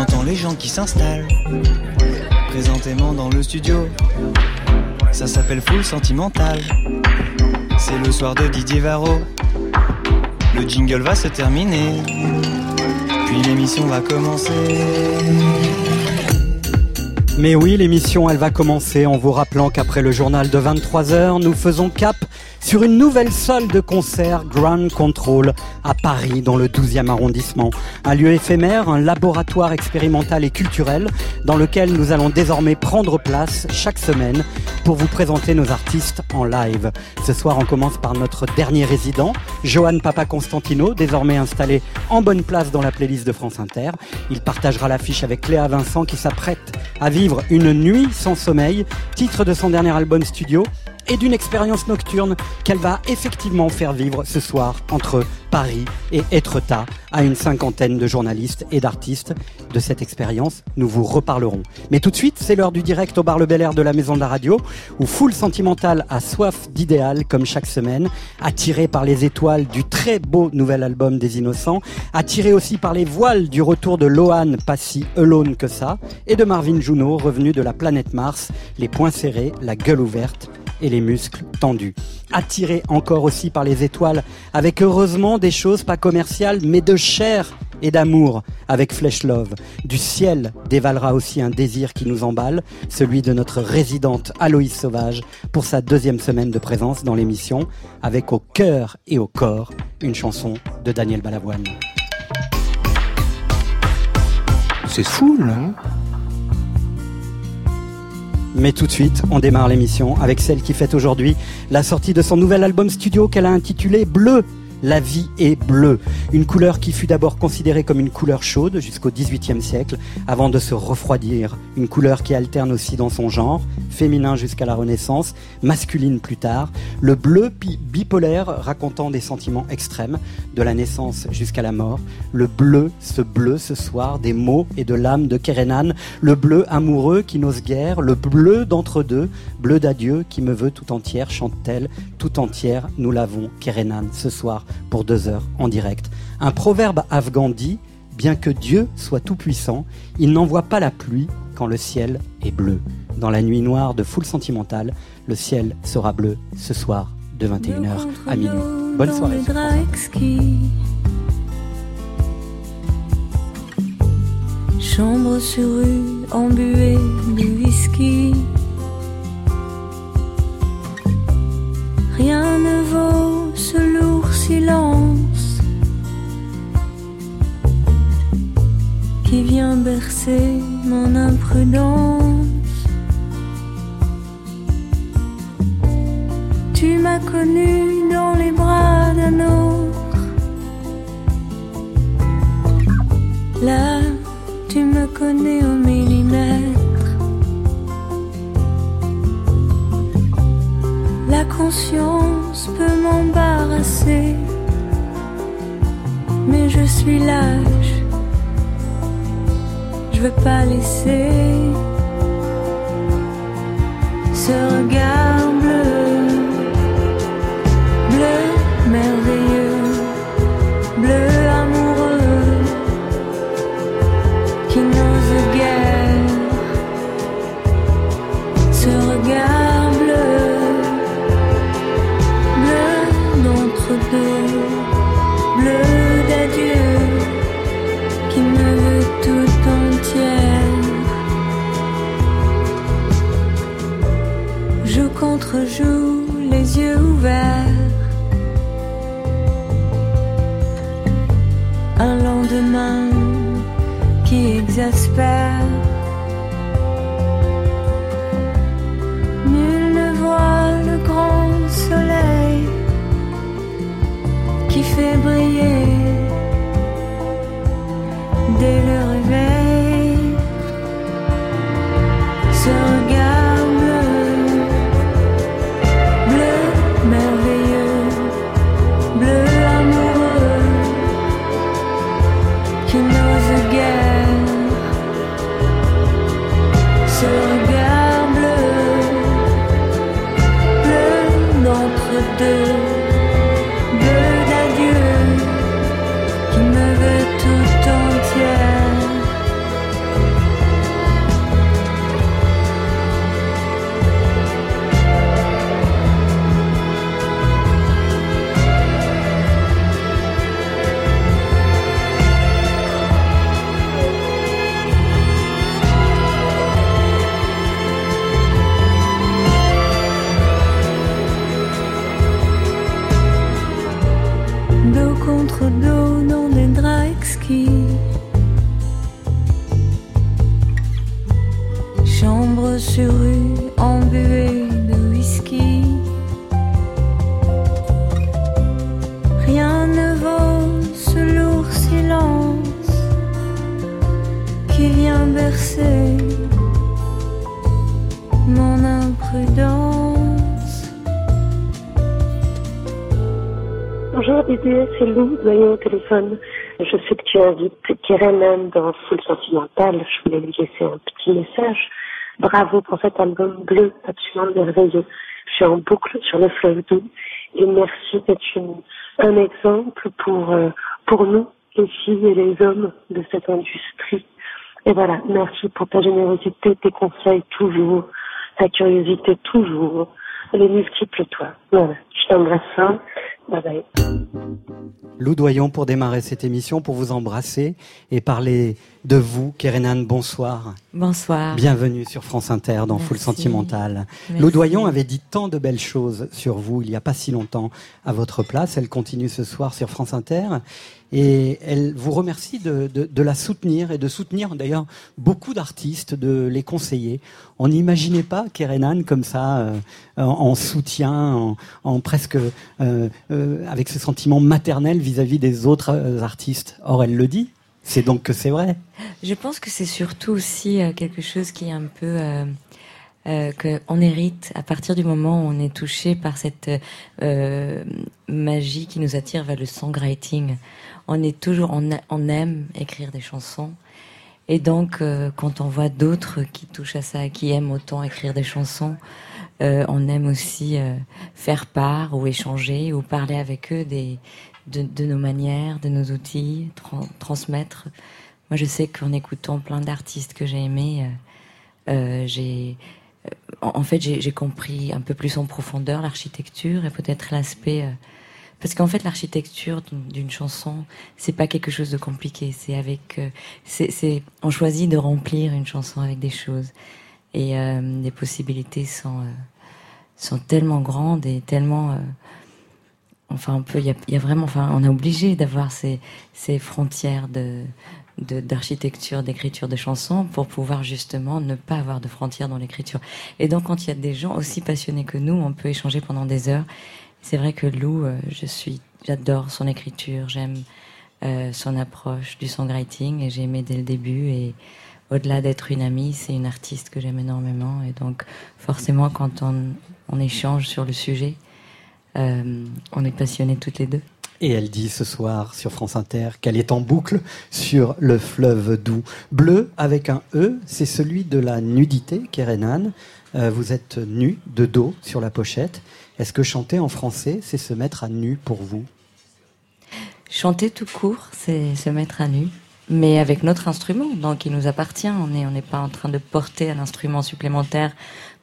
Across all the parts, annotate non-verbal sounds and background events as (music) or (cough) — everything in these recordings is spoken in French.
J'entends les gens qui s'installent présentément dans le studio. Ça s'appelle Full Sentimental. C'est le soir de Didier Varro. Le jingle va se terminer. Puis l'émission va commencer. Mais oui, l'émission, elle va commencer en vous rappelant qu'après le journal de 23h, nous faisons cap sur une nouvelle salle de concert Grand Control à Paris, dans le 12e arrondissement. Un lieu éphémère, un laboratoire expérimental et culturel dans lequel nous allons désormais prendre place chaque semaine pour vous présenter nos artistes en live. Ce soir, on commence par notre dernier résident, Johan Papa Constantino, désormais installé en bonne place dans la playlist de France Inter. Il partagera l'affiche avec Léa Vincent qui s'apprête à vivre une nuit sans sommeil, titre de son dernier album studio et d'une expérience nocturne qu'elle va effectivement faire vivre ce soir entre Paris et Étretat à une cinquantaine de journalistes et d'artistes. De cette expérience, nous vous reparlerons. Mais tout de suite, c'est l'heure du direct au bar Le Bel Air de la Maison de la Radio, où Foule Sentimentale a soif d'idéal, comme chaque semaine, attiré par les étoiles du très beau nouvel album des Innocents, attiré aussi par les voiles du retour de Lohan, pas si alone que ça, et de Marvin Juno, revenu de la planète Mars, les poings serrés, la gueule ouverte, et les muscles tendus. Attiré encore aussi par les étoiles, avec heureusement des choses pas commerciales, mais de chair et d'amour avec Flesh Love. Du ciel dévalera aussi un désir qui nous emballe, celui de notre résidente Aloïs Sauvage pour sa deuxième semaine de présence dans l'émission, avec au cœur et au corps une chanson de Daniel Balavoine. C'est fou, là mais tout de suite, on démarre l'émission avec celle qui fête aujourd'hui la sortie de son nouvel album studio qu'elle a intitulé Bleu la vie est bleue, une couleur qui fut d'abord considérée comme une couleur chaude jusqu'au XVIIIe siècle, avant de se refroidir, une couleur qui alterne aussi dans son genre, féminin jusqu'à la Renaissance, masculine plus tard, le bleu bipolaire racontant des sentiments extrêmes, de la naissance jusqu'à la mort, le bleu, ce bleu ce soir, des mots et de l'âme de Kerenan, le bleu amoureux qui n'ose guère, le bleu d'entre deux, bleu d'adieu qui me veut tout entière, chante-t-elle, tout entière, nous l'avons, Kerenan, ce soir, pour deux heures en direct. Un proverbe afghan dit Bien que Dieu soit tout-puissant, il n'envoie pas la pluie quand le ciel est bleu. Dans la nuit noire de foule sentimentale, le ciel sera bleu ce soir de 21h à minuit. Bonne soirée. Rien ne vaut ce lourd silence qui vient bercer mon imprudence. Tu m'as connu dans les bras d'un autre. Là, tu me connais au millimètre. La conscience peut m'embarrasser, mais je suis lâche. Je veux pas laisser ce regard bleu, bleu merveilleux, Nul ne voit le grand soleil qui fait briller Lou, voyons au téléphone. Je sais que tu invites Keren dans Full Sentimental. Je voulais lui laisser un petit message. Bravo pour cet album bleu absolument merveilleux. Je suis en boucle sur le fleuve doux et merci d'être un exemple pour, euh, pour nous, les filles et les hommes de cette industrie. Et voilà, merci pour ta générosité, tes conseils toujours, ta curiosité toujours, les multiples toi. Voilà, je t'embrasse. Bye bye. Lou Doyon pour démarrer cette émission, pour vous embrasser et parler de vous. Kerenan, bonsoir. Bonsoir. Bienvenue sur France Inter dans Full Sentimental. Lou Doyon avait dit tant de belles choses sur vous il n'y a pas si longtemps à votre place. Elle continue ce soir sur France Inter et elle vous remercie de, de, la soutenir et de soutenir d'ailleurs beaucoup d'artistes, de les conseiller. On n'imaginait pas Kerenan comme ça, euh, en, soutien, en, presque euh, euh, avec ce sentiment maternel vis-à-vis des autres artistes. Or, elle le dit. C'est donc que c'est vrai. Je pense que c'est surtout aussi quelque chose qui est un peu euh, qu'on hérite à partir du moment où on est touché par cette magie qui nous attire vers le songwriting. On est toujours, on, aime écrire des chansons. Et donc, euh, quand on voit d'autres qui touchent à ça, qui aiment autant écrire des chansons, euh, on aime aussi faire part ou échanger ou parler avec eux des, de, nos manières, de nos outils, transmettre. Moi, je sais qu'en écoutant plein d'artistes que j'ai aimés, j'ai euh, en fait, j'ai compris un peu plus en profondeur l'architecture et peut-être l'aspect. Euh, parce qu'en fait, l'architecture d'une chanson, c'est pas quelque chose de compliqué. C'est avec, euh, c'est, on choisit de remplir une chanson avec des choses et les possibilités sont sont tellement grandes et tellement. enfin, on peut, il y a, y a, vraiment, enfin, on est obligé d'avoir ces ces frontières de d'architecture, d'écriture de chansons pour pouvoir justement ne pas avoir de frontières dans l'écriture. Et donc quand il y a des gens aussi passionnés que nous, on peut échanger pendant des heures. C'est vrai que Lou, euh, j'adore son écriture, j'aime euh, son approche du songwriting et j'ai aimé dès le début et au-delà d'être une amie, c'est une artiste que j'aime énormément et donc forcément quand on, échange sur le sujet, euh, on est passionnés toutes les deux. Et elle dit ce soir sur France Inter qu'elle est en boucle sur le fleuve doux. Bleu avec un E, c'est celui de la nudité, Kerenan. Vous êtes nu, de dos, sur la pochette. Est-ce que chanter en français, c'est se mettre à nu pour vous? Chanter tout court, c'est se mettre à nu mais avec notre instrument, donc il nous appartient. On n'est pas en train de porter un instrument supplémentaire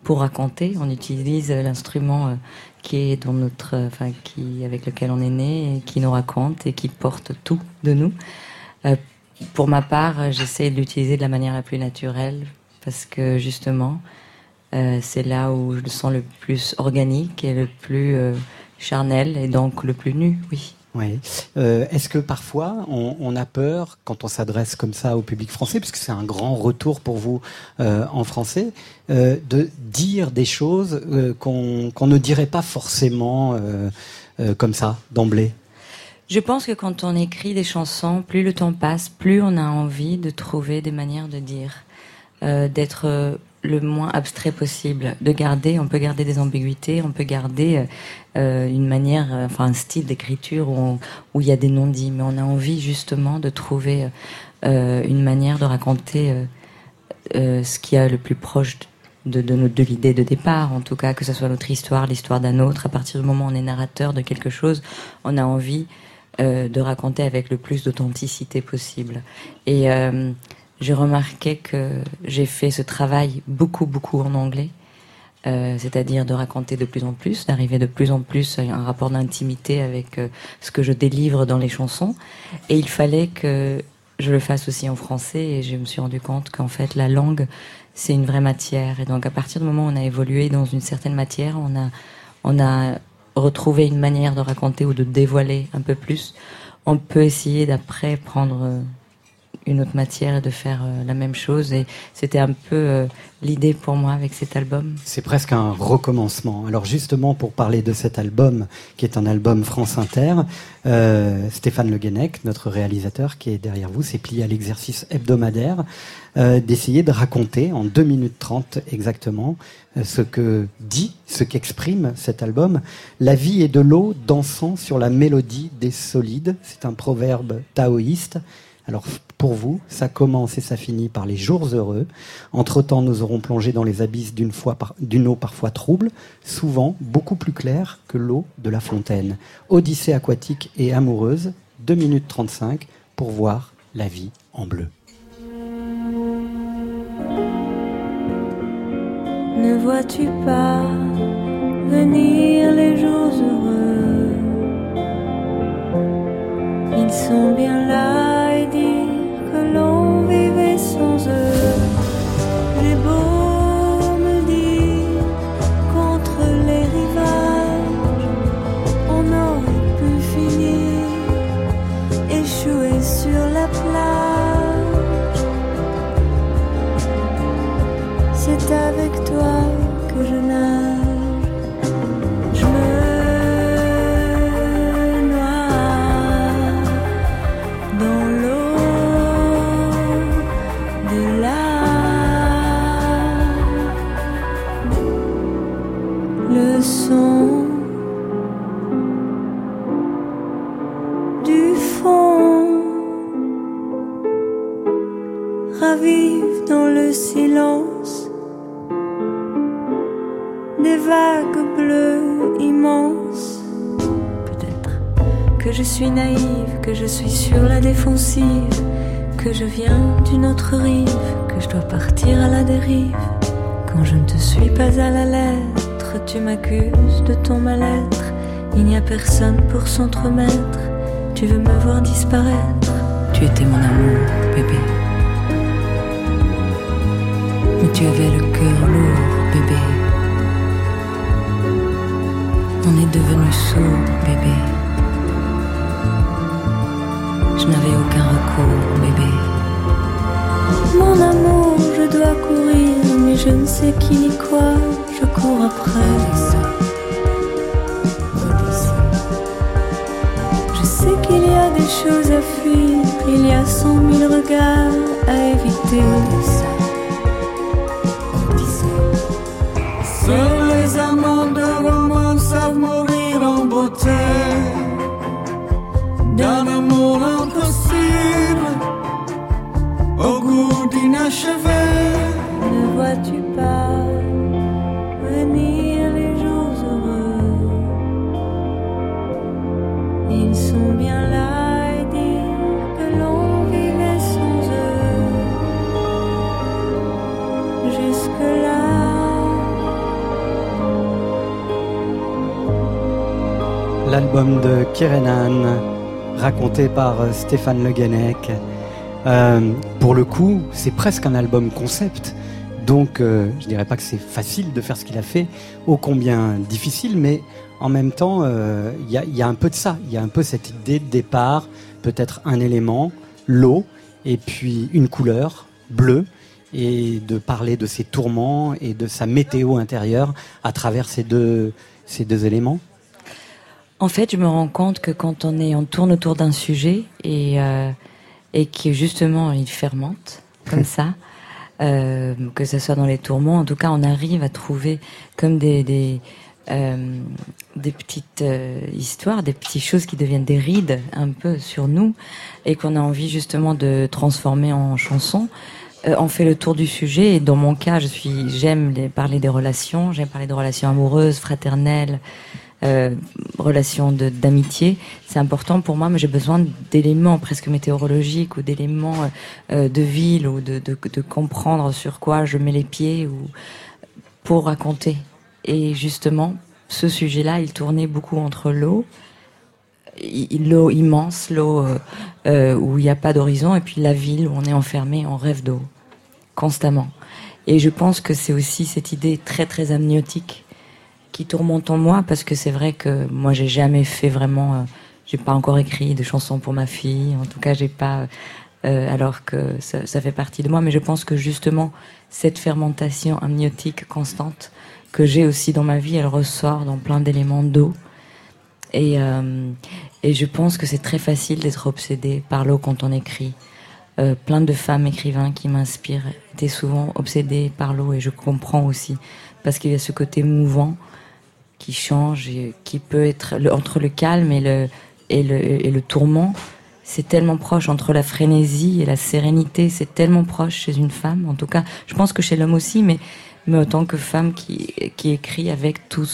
pour raconter. On utilise l'instrument euh, qui est dans notre, euh, enfin, qui, avec lequel on est né, qui nous raconte et qui porte tout de nous. Euh, pour ma part, j'essaie de l'utiliser de la manière la plus naturelle parce que justement, euh, c'est là où je le sens le plus organique et le plus charnel et donc le plus nu, oui. Oui. Euh, Est-ce que parfois on, on, a peur quand on s'adresse comme ça au public français, puisque c'est un grand retour pour vous euh, en français, euh, de dire des choses euh, qu'on ne dirait pas forcément euh, euh, comme ça d'emblée? Je pense que quand on écrit des chansons, plus le temps passe, plus on a envie de trouver des manières de dire, d'être le moins abstrait possible, de garder, on peut garder des ambiguïtés, on peut garder euh, une manière, euh, enfin un style d'écriture où, où il y a des non-dits, mais on a envie justement de trouver euh, une manière de raconter ce qui est le plus proche de, de, de l'idée de départ, en tout cas que ce soit notre histoire, l'histoire d'un autre. À partir du moment où on est narrateur de quelque chose, on a envie de raconter avec le plus d'authenticité possible. Et j'ai remarqué que j'ai fait ce travail beaucoup, beaucoup en anglais. Euh, c'est-à-dire de raconter de plus en plus, d'arriver de plus en plus à un rapport d'intimité avec euh, ce que je délivre dans les chansons. Et il fallait que je le fasse aussi en français et je me suis rendu compte qu'en fait la langue c'est une vraie matière. Et donc à partir du moment où on a évolué dans une certaine matière, on a, on a retrouvé une manière de raconter ou de dévoiler un peu plus. On peut essayer d'après prendre une autre matière et de faire euh, la même chose. Et c'était un peu euh, l'idée pour moi avec cet album. C'est presque un recommencement. Alors justement, pour parler de cet album, qui est un album France Inter, euh, Stéphane Le Guenec, notre réalisateur qui est derrière vous, s'est plié à l'exercice hebdomadaire d'essayer de raconter en 2 minutes 30 exactement ce que dit, ce qu'exprime cet album. La vie est de l'eau dansant sur la mélodie des solides. C'est un proverbe taoïste. Alors pour vous, ça commence et ça finit par les jours heureux. Entre-temps, nous aurons plongé dans les abysses d'une eau parfois trouble, souvent beaucoup plus claire que l'eau de la fontaine. Odyssée aquatique et amoureuse, 2 minutes 35 pour voir la vie en bleu. Ne vois-tu pas venir les jours heureux? Ils sont bien là C'est avec toi que je nage. Silence des vagues bleues immenses. Peut-être que je suis naïve, que je suis sur la défensive, que je viens d'une autre rive, que je dois partir à la dérive. Quand je ne te suis pas à la lettre, tu m'accuses de ton mal-être. Il n'y a personne pour s'entremettre. Tu veux me voir disparaître. Tu étais mon amour, bébé. Tu avais le cœur lourd, bébé. On est devenu sourd, bébé. Je n'avais aucun recours, bébé. Mon amour, je dois courir, mais je ne sais qui ni quoi. Je cours après. Je sais qu'il y a des choses à fuir, il y a cent mille regards à éviter. Seuls les amants de romans savent mourir en beauté. D'un amour impossible Au goût d'inachevé. Ne vois-tu pas L'album de Kerenan, raconté par euh, Stéphane Le Guenec. Euh, pour le coup, c'est presque un album concept. Donc, euh, je dirais pas que c'est facile de faire ce qu'il a fait, ô combien difficile, mais en même temps, euh, il y, a, y a un peu de ça. Il y a un peu cette idée de départ, peut-être un élément, l'eau, et puis une couleur, bleue, et de parler de ses tourments et de sa météo intérieure à travers ces deux éléments. En fait, je me rends compte que quand on est, on tourne autour d'un sujet et euh, et que justement il fermente comme (laughs) ça, euh, que ce soit dans les tourments, en tout cas, on arrive à trouver comme des des euh, des petites euh, histoires, des petites choses qui deviennent des rides un peu sur nous et qu'on a envie justement de transformer en chanson. Euh, on fait le tour du sujet et dans mon cas, je suis, j'aime parler des relations, j'aime parler de relations amoureuses, fraternelles, euh, relations de- d'amitié. C'est important pour moi, mais j'ai besoin d'éléments presque météorologiques ou d'éléments euh, euh, de ville ou de, de, comprendre sur quoi je mets les pieds ou pour raconter. Et justement, ce sujet-là, il tournait beaucoup entre l'eau, l'eau immense, l'eau euh, où il n'y a pas d'horizon, et puis la ville où on est enfermé, on rêve d'eau constamment. Et je pense que c'est aussi cette idée très très amniotique qui tourmente en moi parce que c'est vrai que moi j'ai jamais fait vraiment, euh, j'ai pas encore écrit de chansons pour ma fille. En tout cas, j'ai pas euh, alors que ça, fait partie de moi. Mais je pense que justement, cette fermentation amniotique constante que j'ai aussi dans ma vie, elle ressort dans plein d'éléments d'eau. Et, euh, et je pense que c'est très facile d'être obsédé par l'eau quand on écrit. Euh, plein de femmes écrivains qui m'inspirent étaient souvent obsédées par l'eau et je comprends aussi parce qu'il y a ce côté mouvant qui change et qui peut être entre le calme et le, et le, et le tourment. C'est tellement proche entre la frénésie et la sérénité. C'est tellement proche chez une femme. En tout cas, je pense que chez l'homme aussi, mais, mais autant que femme qui, qui écrit avec tout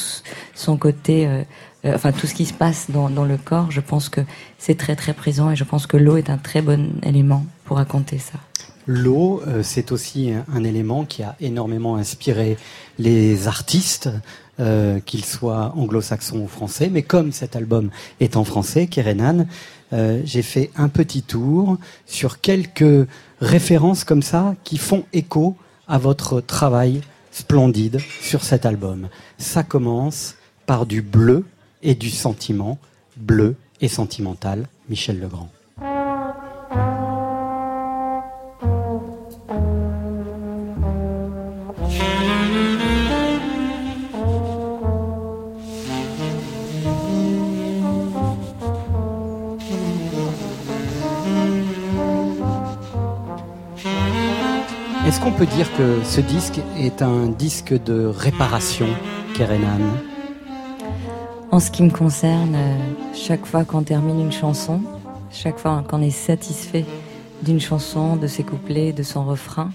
son côté, euh, euh, enfin tout ce qui se passe dans, dans le corps, je pense que c'est très très présent et je pense que l'eau est un très bon élément pour raconter ça. L'eau, euh, c'est aussi un, élément qui a énormément inspiré les artistes, euh, qu'ils soient anglo-saxons ou français. Mais comme cet album est en français, Kerenan, euh, j'ai fait un petit tour sur quelques références comme ça qui font écho à votre travail splendide sur cet album. Ça commence par du bleu et du sentiment, bleu et sentimental, Michel Legrand. Est-ce qu'on peut dire que ce disque est un disque de réparation, Kerenan? En ce qui me concerne, euh, chaque fois qu'on termine une chanson, chaque fois qu'on est satisfait d'une chanson, de ses couplets, de son refrain,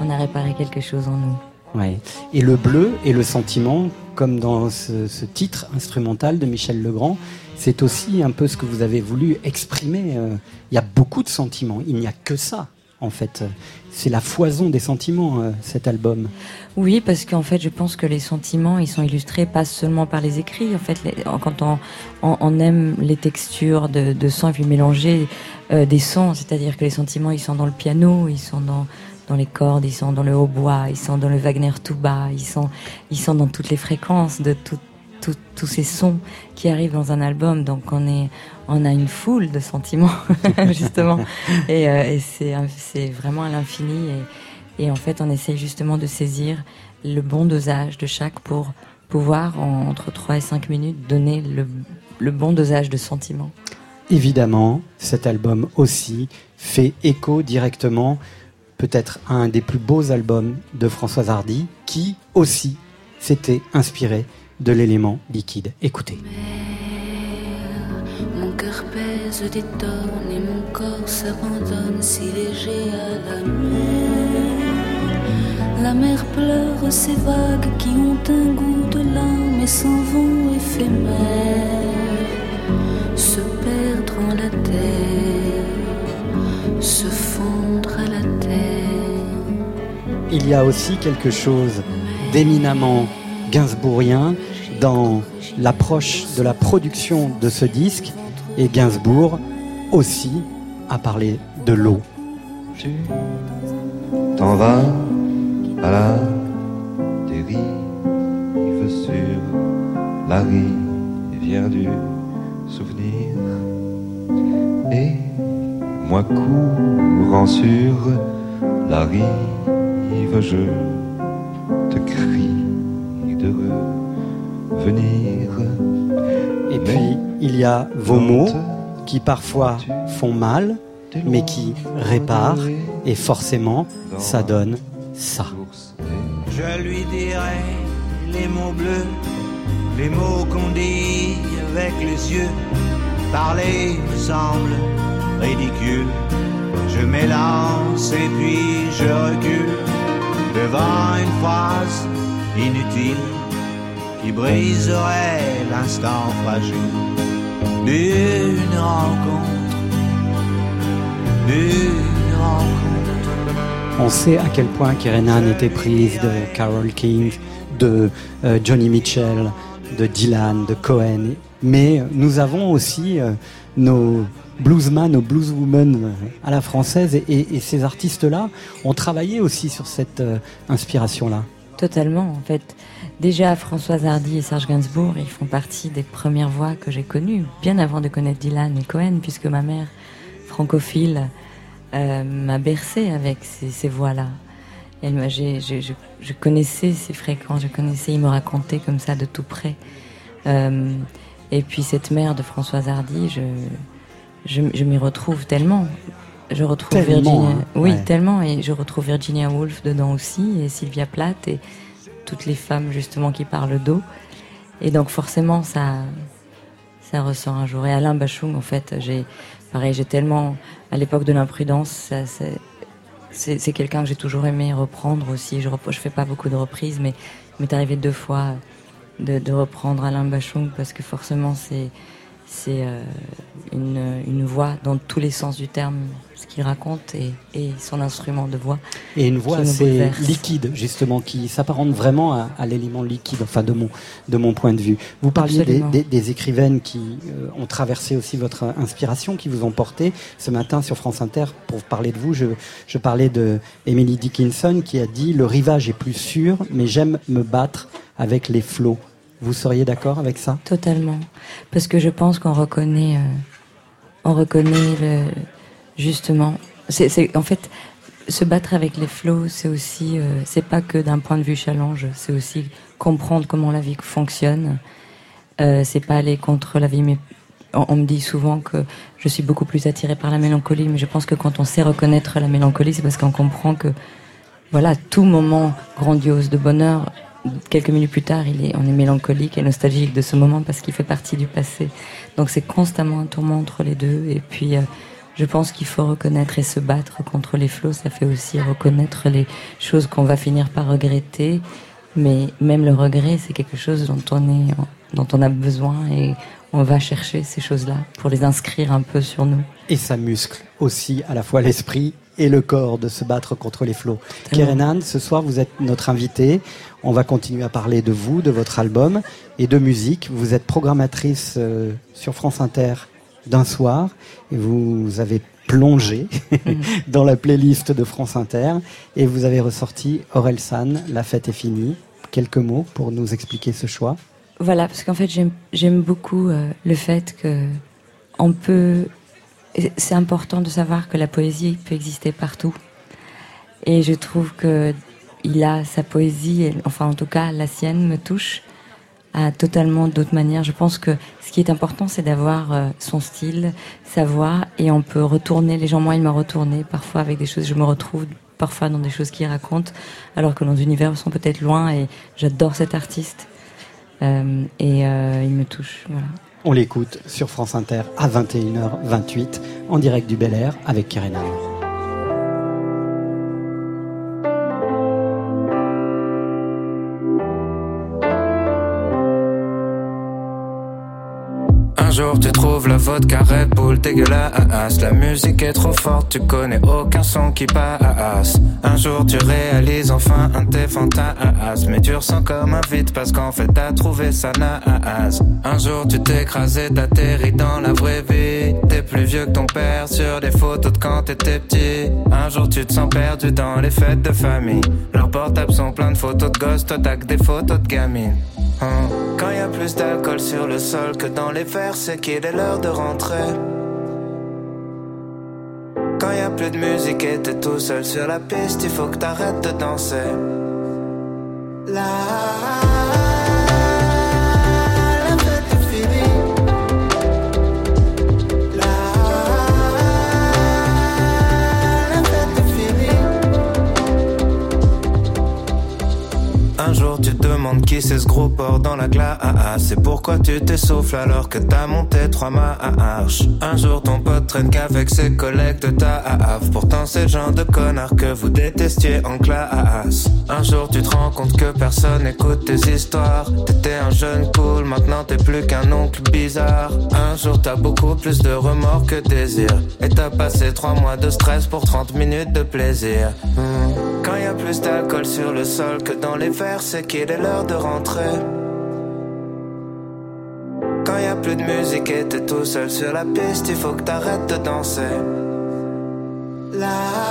on a réparé quelque chose en nous. Ouais. Et le bleu et le sentiment, comme dans ce, ce titre instrumental de Michel Legrand, c'est aussi un peu ce que vous avez voulu exprimer. Euh, il y a beaucoup de sentiments, il n'y a que ça en fait. C'est la foison des sentiments, euh, cet album. Oui, parce qu'en fait, je pense que les sentiments, ils sont illustrés pas seulement par les écrits. En fait, quand on, aime les textures de, de sons et puis mélanger euh, des sons, c'est-à-dire que les sentiments, ils sont dans le piano, ils sont dans dans les cordes, ils sont dans le hautbois, ils sont dans le Wagner tout bas, ils sont, ils sont dans toutes les fréquences de tout, tous ces sons qui arrivent dans un album. Donc on est, on a une foule de sentiments (laughs) justement, et, euh, c'est, vraiment à l'infini. Et, en fait, on essaye justement de saisir le bon dosage de chaque pour pouvoir en, entre 3 et 5 minutes donner le, bon dosage de sentiments. Évidemment, cet album aussi fait écho directement peut-être un des plus beaux albums de Françoise Hardy, qui aussi s'était inspiré de l'élément liquide. Écoutez. Mon cœur pèse des tonnes et mon corps s'abandonne si léger à la mer. La mer pleure ces vagues qui ont un goût de larmes et s'en vont éphémères, se perdre en la terre, se fondre à la il y a aussi quelque chose d'éminemment gainsbourgien dans l'approche de la production de ce disque et Gainsbourg aussi a parlé de l'eau. Tu t'en vas à la dérive sur la rivière du souvenir et moi courant sur la rive je Et puis, il y a vos mots qui parfois font mal, mais qui réparent, et forcément, ça donne ça. Je lui dirai les mots bleus, les mots qu'on dit avec les yeux. Parler me semble ridicule. Je m'élance et puis je recule devant une phrase inutile qui briserait l'instant fragile d'une rencontre, d'une rencontre. On sait à quel point Kerenan était prise de Carole King, de euh, Johnny Mitchell, de Dylan, de Cohen. Mais nous avons aussi euh, nos bluesman ou blueswoman à la française et, ces artistes-là ont travaillé aussi sur cette euh, inspiration-là. Totalement, en fait. Déjà, Françoise Hardy et Serge Gainsbourg, ils font partie des premières voix que j'ai connues, bien avant de connaître Dylan et Cohen, puisque ma mère, francophile, m'a bercé avec ces, voix-là. Elle je, je, connaissais ces fréquences, je connaissais, il me racontait comme ça de tout près. et puis cette mère de Françoise Hardy, je, m'y retrouve tellement. Je retrouve Virginia, hein. oui, tellement, et je retrouve Virginia Woolf dedans aussi, et Sylvia Plath, et toutes les femmes justement qui parlent d'eau. Et donc forcément, ça, ça ressort un jour. Et Alain Bachung, en fait, j'ai, pareil, j'ai tellement, à l'époque de l'imprudence, c'est quelqu'un que j'ai toujours aimé reprendre aussi. Je ne fais pas beaucoup de reprises, mais il m'est arrivé deux fois de, de reprendre Alain Bachung parce que forcément c'est c'est euh, une, une, voix dans tous les sens du terme, ce qu'il raconte et, et, son instrument de voix. Et une voix assez liquide, justement, qui s'apparente vraiment à, l'élément liquide, enfin de mon, de mon point de vue. Vous parliez des, des, écrivaines qui euh, ont traversé aussi votre inspiration, qui vous ont porté. Ce matin sur France Inter, pour parler de vous, je, je parlais de Emily Dickinson qui a dit « Le rivage est plus sûr, mais j'aime me battre avec les flots ». Vous seriez d'accord avec ça? Totalement, parce que je pense qu'on reconnaît, euh, on reconnaît le, justement. C'est en fait se battre avec les flots, c'est aussi, euh, c'est pas que d'un point de vue challenge, c'est aussi comprendre comment la vie fonctionne. Euh, c'est pas aller contre la vie, mais on, me dit souvent que je suis beaucoup plus attirée par la mélancolie, mais je pense que quand on sait reconnaître la mélancolie, c'est parce qu'on comprend que, voilà, tout moment grandiose de bonheur quelques minutes plus tard, il est, on est mélancolique et nostalgique de ce moment parce qu'il fait partie du passé. Donc c'est constamment un tourment entre les deux. Et puis, euh, je pense qu'il faut reconnaître et se battre contre les flots. Ça fait aussi reconnaître les choses qu'on va finir par regretter. Mais même le regret, c'est quelque chose dont on est, dont on a besoin et on va chercher ces choses-là pour les inscrire un peu sur nous. Et ça muscle aussi à la fois l'esprit et le corps de se battre contre les flots. Kerenan, ce soir, vous êtes notre invité. On va continuer à parler de vous, de votre album et de musique. Vous êtes programmatrice euh, sur France Inter d'un soir et vous avez plongé mhm. (laughs) dans la playlist de France Inter et vous avez ressorti San, La fête est finie. Quelques mots pour nous expliquer ce choix? Voilà, parce qu'en fait j'aime beaucoup euh, le fait que on peut c'est important de savoir que la poésie peut exister partout. Et je trouve que il a sa poésie, enfin en tout cas la sienne me touche à totalement d'autres manières. Je pense que ce qui est important, c'est d'avoir euh, son style, sa voix, et on peut retourner. Les gens, moi, il m'a retourné parfois avec des choses. Je me retrouve parfois dans des choses qu'il raconte, alors que nos univers sont peut-être loin. Et j'adore cet artiste, euh, et euh, il me touche. Voilà. On l'écoute sur France Inter à 21h28 en direct du Bel Air avec Keren jour tu trouves la vodka Red Bull dégueulasse. La musique est trop forte, tu connais aucun son qui passe. Un jour tu réalises enfin un tes fantasmes. Mais tu ressens comme un vide parce qu'en fait t'as trouvé ça naze. Un jour tu écrasé, t'atterris dans la vraie vie. T'es plus vieux que ton père sur des photos de quand t'étais petit. Un jour tu te sens perdu dans les fêtes de famille. Leurs portables sont pleins de photos de gosses, toi t'as que des photos de gamines Hein. Quand y a plus d'alcool sur le sol que dans les verres, c'est qu'il est l'heure de rentrer. Quand y a plus de musique et t'es tout seul sur la piste, il faut que t'arrêtes de danser. Là. Demandes qui c'est ce gros porc dans la glace. C'est pourquoi tu t'essouffles alors que t'as monté trois marches. Un jour ton pote traîne qu'avec ses collègues de ta Pourtant c'est le genre de connard que vous détestiez en classe. Un jour tu te rends compte que personne écoute tes histoires. T'étais un jeune cool, maintenant t'es plus qu'un oncle bizarre. Un jour t'as beaucoup plus de remords que désir. Et t'as passé trois mois de stress pour 30 minutes de plaisir. Hmm. Quand y a plus d'alcool sur le sol que dans les verres c'est qu'il est de rentrer. Quand y a plus de musique et t'es tout seul sur la piste, il faut que t'arrêtes de danser. Là.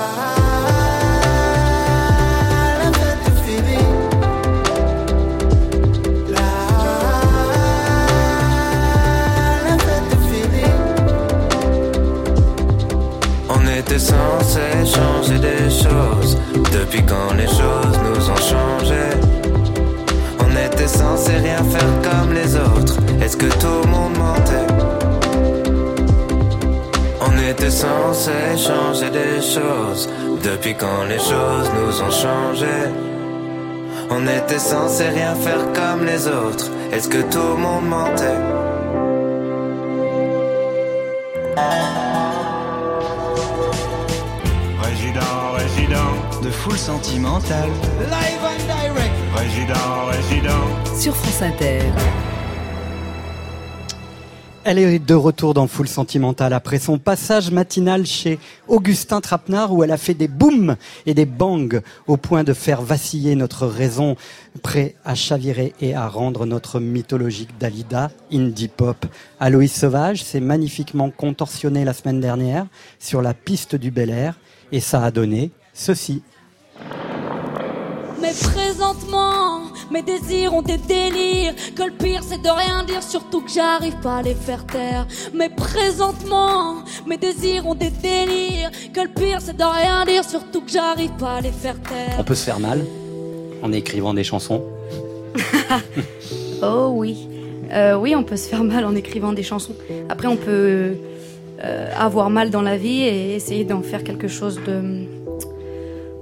était censé changer des choses. Depuis quand les choses nous ont changé? On était censé rien faire comme les autres. Est-ce que tout le monde mentait? On était censé changer des choses. Depuis quand les choses nous ont changé? On était censé rien faire comme les autres. Est-ce que tout le monde mentait? Résident, de foule sentimentale. Live and direct. Résident, résident sur France Inter. Elle est de retour dans Foule Sentimentale après son passage matinal chez Augustin Trapenard où elle a fait des booms et des bangs au point de faire vaciller notre raison prêt à chavirer et à rendre notre mythologique Dalida indie pop. Aloïs Sauvage s'est magnifiquement contorsionné la semaine dernière sur la piste du Bel Air et ça a donné ceci. Mais présentement, mes désirs ont des délires. Que le pire c'est de rien dire, surtout que j'arrive pas à les faire taire. Mais présentement, mes désirs ont des délires. Que le pire c'est de rien dire, surtout que j'arrive pas à les faire taire. On peut se faire mal en écrivant des chansons. (laughs) oh oui. Euh, oui, on peut se faire mal en écrivant des chansons. Après, on peut euh, avoir mal dans la vie et essayer d'en faire quelque chose de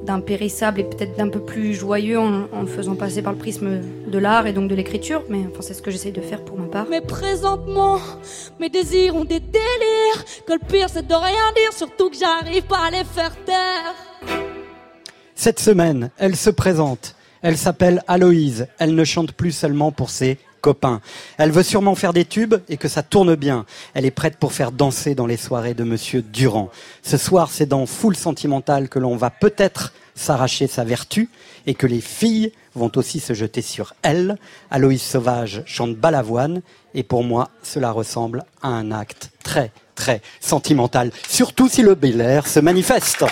d'impérissable et peut-être d'un peu plus joyeux en, en, le faisant passer par le prisme de l'art et donc de l'écriture. Mais enfin, c'est ce que j'essaye de faire pour ma part. Mais présentement, mes désirs ont des délires. Que le pire, c'est de rien dire, surtout que j'arrive pas à les faire taire. Cette semaine, elle se présente. Elle s'appelle Aloïse. Elle ne chante plus seulement pour ses copains. Elle veut sûrement faire des tubes et que ça tourne bien. Elle est prête pour faire danser dans les soirées de Monsieur Durand. Ce soir, c'est dans Foule Sentimentale que l'on va peut-être s'arracher sa vertu et que les filles vont aussi se jeter sur elle. Aloïse Sauvage chante Balavoine et pour moi, cela ressemble à un acte très, très sentimental. Surtout si le Bel Air se manifeste.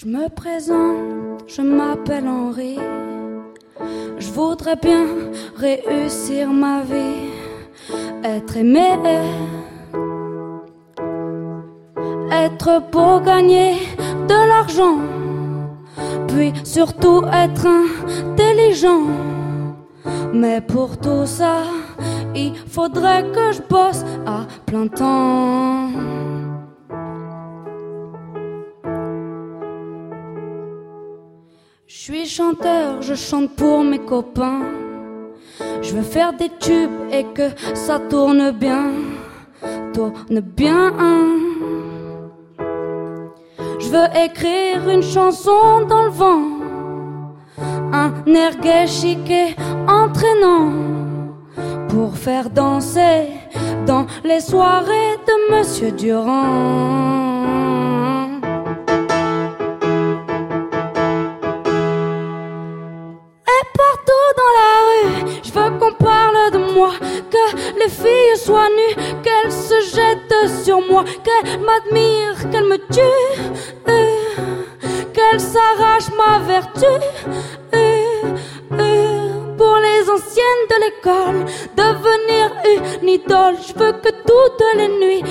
Je me présente, je m'appelle Henri. Je voudrais bien réussir ma vie, être aimé, être beau, gagner de l'argent, puis surtout être intelligent. Mais pour tout ça, il faudrait que je bosse à plein temps. Je suis chanteur, je chante pour mes copains. Je veux faire des tubes et que ça tourne bien, tourne bien. Je veux écrire une chanson dans le vent, un air gai, entraînant, pour faire danser dans les soirées de Monsieur Durand. Je veux qu'on parle de moi, que les filles soient nues, qu'elles se jettent sur moi, qu'elles m'admirent, qu'elles me tuent, qu'elles s'arrachent ma vertu. Pour les anciennes de l'école, devenir une idole. Je veux que toutes les nuits,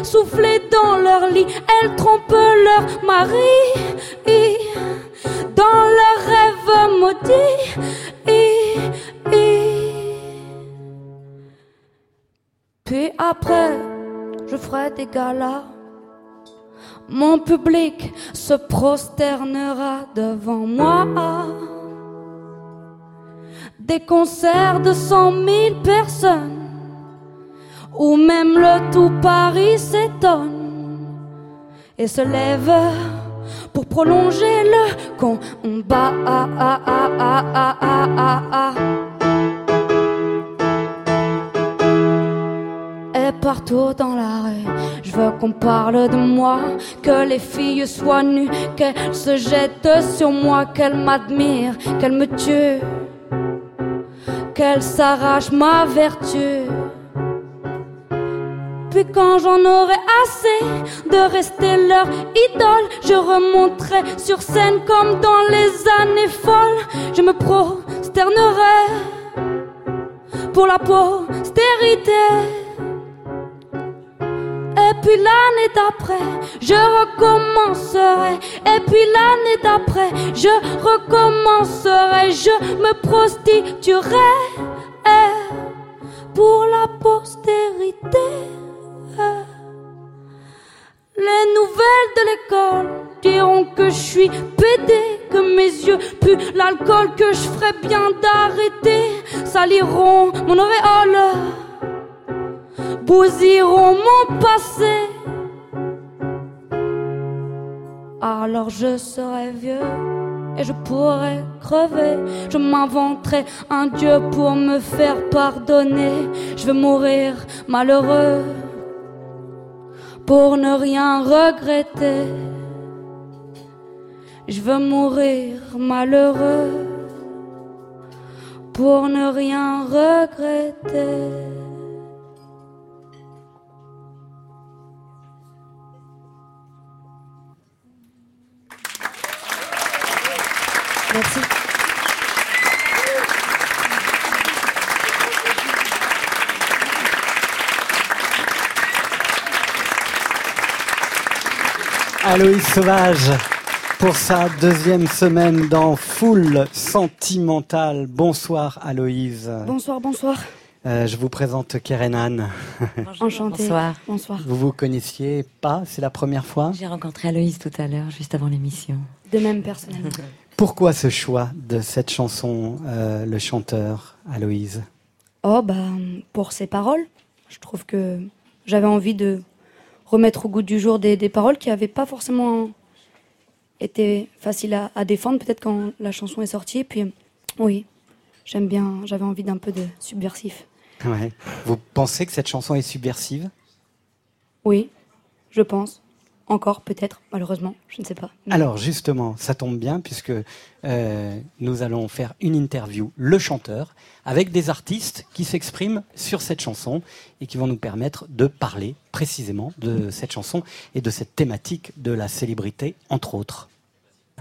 essoufflées dans leur lit, elles trompent leur mari. Et dans leurs rêves maudits. Et, et. Puis après, je ferai des galas. Mon public se prosternera devant moi. Des concerts de cent mille personnes, où même le tout Paris s'étonne et se lève pour prolonger le combat. Ah, ah, ah. Et partout dans la rue, je veux qu'on parle de moi, que les filles soient nues, qu'elles se jettent sur moi, qu'elles m'admirent, qu'elles me tuent, qu'elles s'arrachent ma vertu. Puis quand j'en aurai assez de rester leur idole, je remonterai sur scène comme dans les années folles. Je me prosternerai pour la postérité. Et puis l'année d'après, je recommencerai. Et puis l'année d'après, je recommencerai. Je me prostituerai pour la postérité. Les nouvelles de l'école diront que je suis pédé, que mes yeux puent l'alcool, que je ferais bien d'arrêter. Saliront mon auréole bousilleront mon passé. Alors je serai vieux et je pourrai crever. Je m'inventerai un Dieu pour me faire pardonner. Je veux mourir malheureux pour ne rien regretter. Je veux mourir malheureux pour ne rien regretter. Aloïs Sauvage pour sa deuxième semaine dans Full Sentimental. Bonsoir Aloïse. Bonsoir, bonsoir. Euh, je vous présente Kerenan. Enchantée. Bonsoir. Bonsoir. Vous vous connaissiez pas C'est la première fois? J'ai rencontré Aloïse tout à l'heure, juste avant l'émission. De même personnellement. (laughs) Pourquoi ce choix de cette chanson, euh, le chanteur Aloïse? Oh, bah, pour ses paroles. Je trouve que j'avais envie de remettre au goût du jour des, des paroles qui n'avaient pas forcément été faciles à, à défendre, peut-être quand la chanson est sortie. Et puis, oui, j'aime bien, j'avais envie d'un peu de subversif. Ouais. Vous pensez que cette chanson est subversive? Oui, je pense. Encore, peut-être, malheureusement, je ne sais pas. Mais- Alors justement, ça tombe bien puisque euh, nous allons faire une interview, le chanteur, avec des artistes qui s'expriment sur cette chanson et qui vont nous permettre de parler précisément de cette chanson et de cette thématique de la célébrité, entre autres.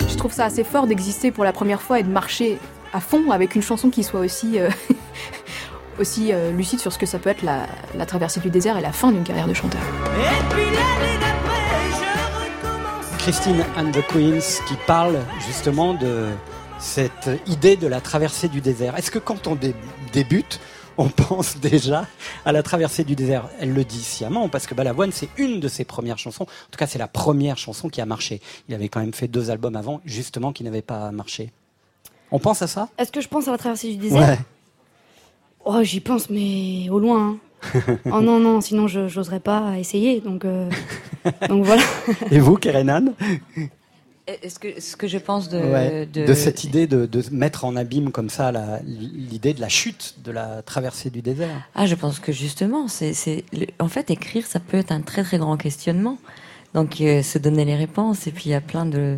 Je trouve ça assez fort d'exister pour la première fois et de marcher à fond avec une chanson qui soit aussi, euh, (laughs) aussi euh, lucide sur ce que ça peut être la, la traversée du désert et la fin d'une carrière de chanteur. Christine and the Queens qui parle justement de cette idée de la traversée du désert. Est-ce que quand on dé- débute, on (laughs) pense déjà à la traversée du désert? Elle le dit sciemment parce que Balavoine, c'est une de ses premières chansons. En tout cas, c'est la première chanson qui a marché. Il avait quand même fait deux albums avant, justement, qui n'avaient pas marché. On pense à ça? Est-ce que je pense à la traversée du désert? Oh, j'y pense, mais au loin. hein. Oh non, non, sinon je j'oserais pas essayer. Donc, euh, (laughs) donc voilà. Et vous, Kerenan? Est-ce que ce que je pense de, Ouais, de, de cette idée de, de mettre en abîme comme ça la- l'idée de la chute de la traversée du désert? Ah, je pense que justement, c'est, c'est, le- en fait, écrire, ça peut être un très très grand questionnement. Donc, euh, se donner les réponses, et puis il y a plein de,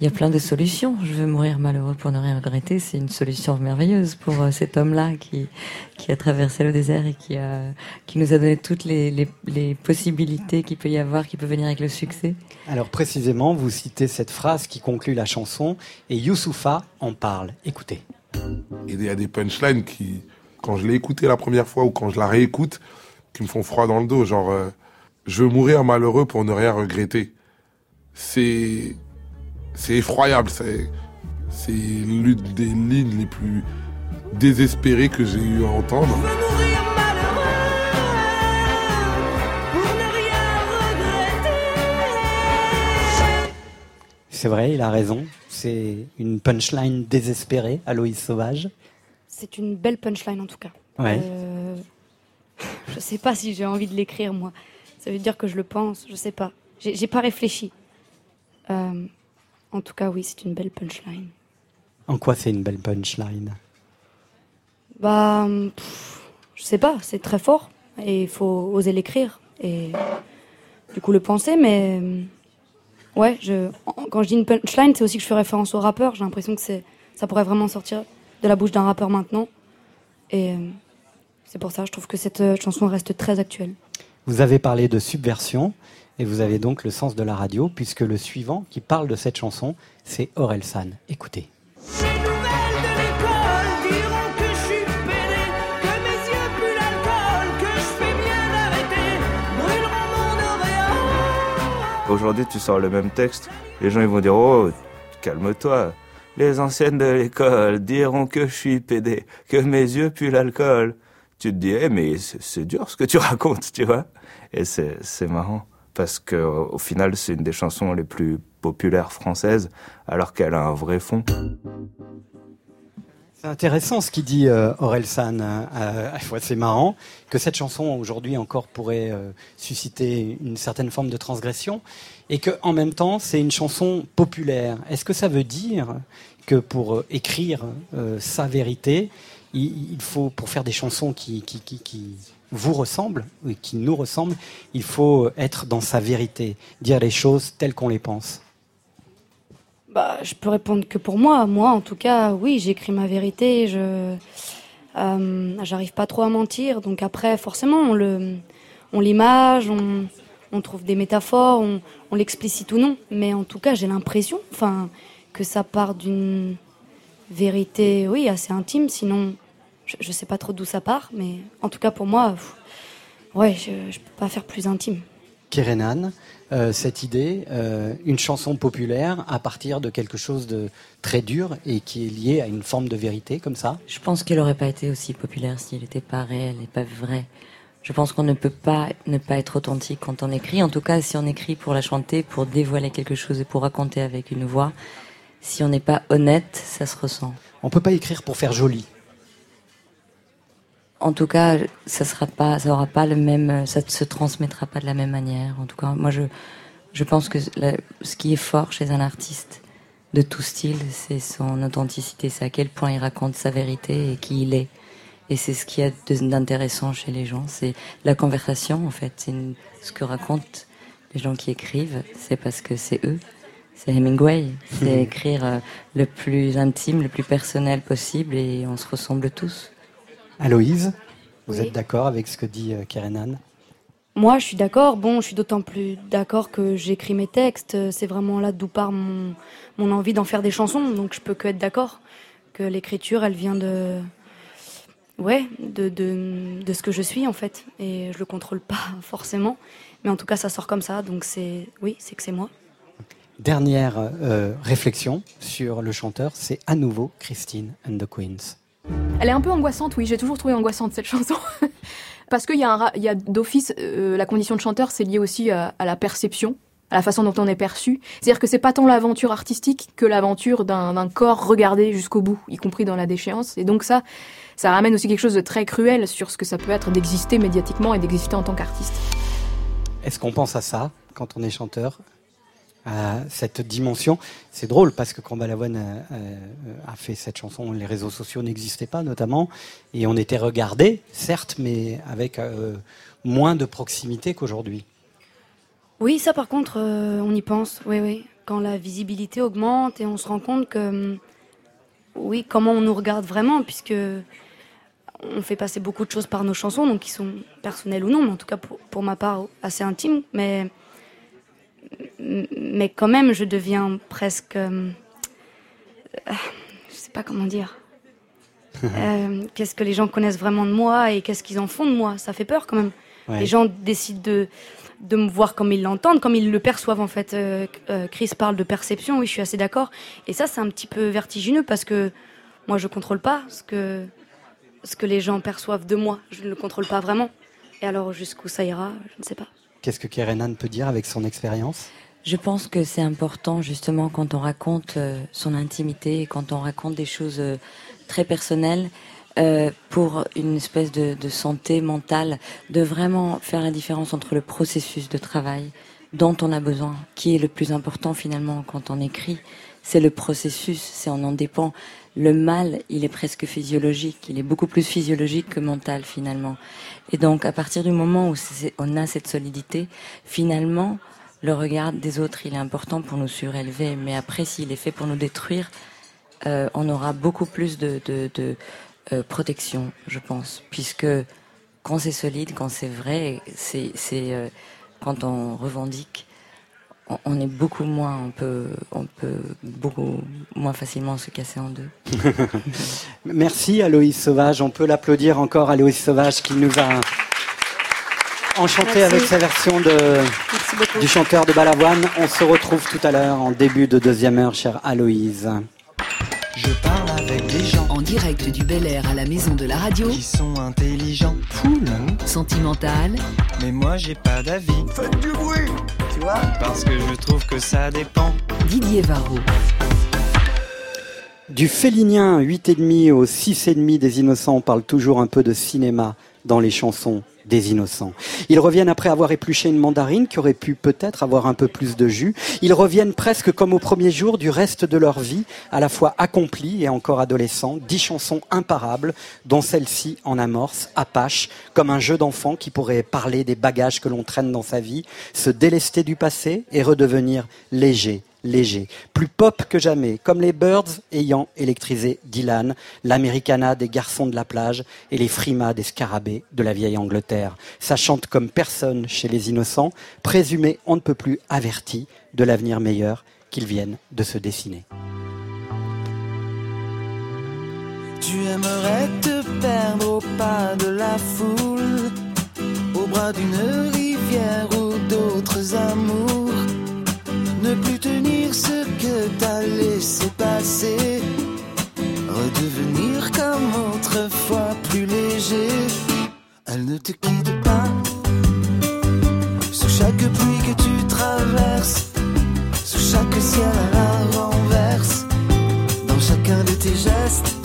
il y a plein de solutions. Je veux mourir malheureux pour ne rien regretter. C'est une solution merveilleuse pour euh, cet homme-là qui, qui a traversé le désert et qui a, qui nous a donné toutes les, les, les possibilités qu'il peut y avoir, qui peut venir avec le succès. Alors précisément, vous citez cette phrase qui conclut la chanson et Youssoufa en parle. Écoutez. Il y a des punchlines qui, quand je l'ai écouté la première fois ou quand je la réécoute, qui me font froid dans le dos. Genre, euh, je veux mourir malheureux pour ne rien regretter. C'est, c'est effroyable. C'est, c'est l'une des lignes les plus désespérées que j'ai eu à entendre. C'est vrai, il a raison. C'est une punchline désespérée, Aloïs Sauvage. C'est une belle punchline en tout cas. Ouais. Euh, je sais pas si j'ai envie de l'écrire moi. Ça veut dire que je le pense, je sais pas. J'ai j'ai pas réfléchi. Euh, en tout cas, oui, c'est une belle punchline. En quoi c'est une belle punchline? Bah, pff, je sais pas, c'est très fort et il faut oser l'écrire et du coup le penser, mais euh, ouais, je, quand je dis une punchline, c'est aussi que je fais référence au rappeur. J'ai l'impression que c'est, ça pourrait vraiment sortir de la bouche d'un rappeur maintenant et euh, c'est pour ça, je trouve que cette euh, chanson reste très actuelle. Vous avez parlé de subversion et vous avez donc le sens de la radio puisque le suivant qui parle de cette chanson, c'est Aurel San. Écoutez. Aujourd'hui, tu sors le même texte, les gens ils vont dire Oh, calme-toi. Les anciennes de l'école diront que je suis pédé, que mes yeux puent l'alcool. Tu te dis, eh, mais c'est dur ce que tu (laughs) racontes, tu vois. Et c'est marrant parce que au final, c'est une des chansons les plus populaires françaises, alors qu'elle a un vrai fond. C'est intéressant ce qu'il dit euh, Aurel San. Euh, c'est marrant que cette chanson aujourd'hui encore pourrait euh, susciter une certaine forme de transgression et que en même temps c'est une chanson populaire. Est-ce que ça veut dire que pour écrire sa vérité, il, faut pour faire des chansons qui vous ressemblent, qui nous ressemblent, il faut être dans sa vérité, dire les choses telles qu'on les pense. Bah, je peux répondre que pour moi. Moi, en tout cas, oui, j'écris ma vérité. Je, euh, j'arrive pas trop à mentir. Donc après, forcément, on le, on l'image, on, on trouve des métaphores, on, on l'explicite ou non. Mais en tout cas, j'ai l'impression, enfin, que ça part d'une vérité, oui, assez intime. Sinon, je, je sais pas trop d'où ça part. Mais en tout cas, pour moi, ouais, je, je peux pas faire plus intime. Kerenan, euh, cette idée, euh, une chanson populaire à partir de quelque chose de très dur et qui est lié à une forme de vérité comme ça? Je pense qu'elle n'aurait pas été aussi populaire s'il n'était pas réel et pas vrai. Je pense qu'on ne peut pas ne pas être authentique quand on écrit. En tout cas, si on écrit pour la chanter, pour dévoiler quelque chose et pour raconter avec une voix, si on n'est pas honnête, ça se ressent. On peut pas écrire pour faire joli en tout cas, ça sera pas, ça aura pas le même, ça se transmettra pas de la même manière. En tout cas, moi, je, je pense que ce qui est fort chez un artiste de tout style, c'est son authenticité, c'est à quel point il raconte sa vérité et qui il est. Et c'est ce qu'il y a d'intéressant chez les gens, c'est la conversation en fait. C'est ce que racontent les gens qui écrivent, c'est parce que c'est eux. C'est Hemingway, c'est (laughs) écrire euh, le plus intime, le plus personnel possible et on se ressemble tous. Aloïse, vous êtes d'accord avec ce que dit euh, Kerenan Moi, je suis d'accord. Bon, je suis d'autant plus d'accord que j'écris mes textes. C'est vraiment là d'où part mon, mon envie d'en faire des chansons. Donc, je peux que être d'accord que l'écriture, elle vient de, ouais, de, de, de, ce que je suis en fait. Et je le contrôle pas (laughs) forcément, mais en tout cas, ça sort comme ça. Donc, c'est, oui, c'est que c'est moi. Dernière euh, réflexion sur le chanteur, c'est à nouveau Christine and the Queens. Elle est un peu angoissante, oui, j'ai toujours trouvé angoissante cette chanson. (laughs) Parce qu'il y a, d'office, euh, la condition de chanteur, c'est lié aussi à, la perception, à la façon dont on est perçu. C'est-à-dire que c'est pas tant l'aventure artistique que l'aventure d'un corps regardé jusqu'au bout, y compris dans la déchéance. Et donc ça, ça ramène aussi quelque chose de très cruel sur ce que ça peut être d'exister médiatiquement et d'exister en tant qu'artiste. Est-ce qu'on pense à ça quand on est chanteur? Cette dimension. C'est drôle parce que quand Balavoine a, fait cette chanson, les réseaux sociaux n'existaient pas notamment, et on était regardé, certes, mais avec euh, moins de proximité qu'aujourd'hui. Oui, ça par contre, euh, on y pense, oui, oui. Quand la visibilité augmente et on se rend compte que, hum, oui, comment on nous regarde vraiment, puisque on fait passer beaucoup de choses par nos chansons, donc qui sont personnelles ou non, mais en tout cas pour, pour ma part assez intimes, mais mais quand même, je deviens presque. Euh, je sais pas comment dire. (laughs) Euh, qu'est-ce que les gens connaissent vraiment de moi et qu'est-ce qu'ils en font de moi? Ça fait peur quand même. Les gens décident de, de me voir comme ils l'entendent, comme ils le perçoivent en fait. Euh, Chris parle de perception, oui, je suis assez d'accord. Et ça, c'est un petit peu vertigineux parce que moi, je contrôle pas ce que, ce que les gens perçoivent de moi. Je ne le contrôle pas vraiment. Et alors, jusqu'où ça ira, je ne sais pas. Qu'est-ce que Kerenan peut dire avec son expérience? Je pense que c'est important justement quand on raconte euh, son intimité, quand on raconte des choses euh, très personnelles, euh, pour une espèce de, santé mentale, de vraiment faire la différence entre le processus de travail dont on a besoin, qui est le plus important finalement quand on écrit, c'est le processus, c'est on en dépend. Le mal, il est presque physiologique, il est beaucoup plus physiologique que mental finalement. Et donc à partir du moment où on a cette solidité, finalement, le regard des autres, il est important pour nous surélever, mais après, s'il est fait pour nous détruire, euh, on aura beaucoup plus de, euh, protection, je pense, puisque quand c'est solide, quand c'est vrai, c'est euh, quand on revendique, on, est beaucoup moins, on peut, on peut beaucoup moins facilement se casser en deux. (laughs) Merci Aloïs Sauvage. On peut l'applaudir encore, Aloïs Sauvage, qui nous a enchanté avec sa version de, du chanteur de Balavoine. On se retrouve tout à l'heure en début de deuxième heure, chère Aloïse. Je parle avec des gens en direct du Bel Air à la maison de la radio qui sont intelligents, cool, sentimental. Mais moi j'ai pas d'avis. Faites du bruit, Parce que je trouve que ça dépend. Didier Varro. Du félinien 8,5 au 6,5 des innocents, on parle toujours un peu de cinéma dans les chansons des innocents. Ils reviennent après avoir épluché une mandarine qui aurait pu peut-être avoir un peu plus de jus. Ils reviennent presque comme au premier jour du reste de leur vie, à la fois accomplis et encore adolescents. Dix chansons imparables, dont celle-ci en amorce, Apache, comme un jeu d'enfant qui pourrait parler des bagages que l'on traîne dans sa vie, se délester du passé et redevenir léger, léger, plus pop que jamais, comme les Birds ayant électrisé Dylan, l'Americana des garçons de la plage et les frimas des scarabées de la vieille Angleterre. Ça chante comme personne chez les innocents, présumés on ne peut plus avertis de l'avenir meilleur qu'ils viennent de se dessiner. Tu aimerais te perdre au pas de la foule, au bras d'une rivière ou d'autres amours ne plus tenir ce que t'as laissé passer, redevenir comme autrefois plus léger. Elle ne te quitte pas, sous chaque pluie que tu traverses, sous chaque ciel à la renverse, dans chacun de tes gestes.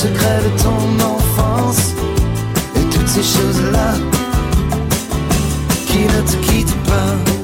secrets de ton enfance et toutes ces choses-là qui ne te quittent pas.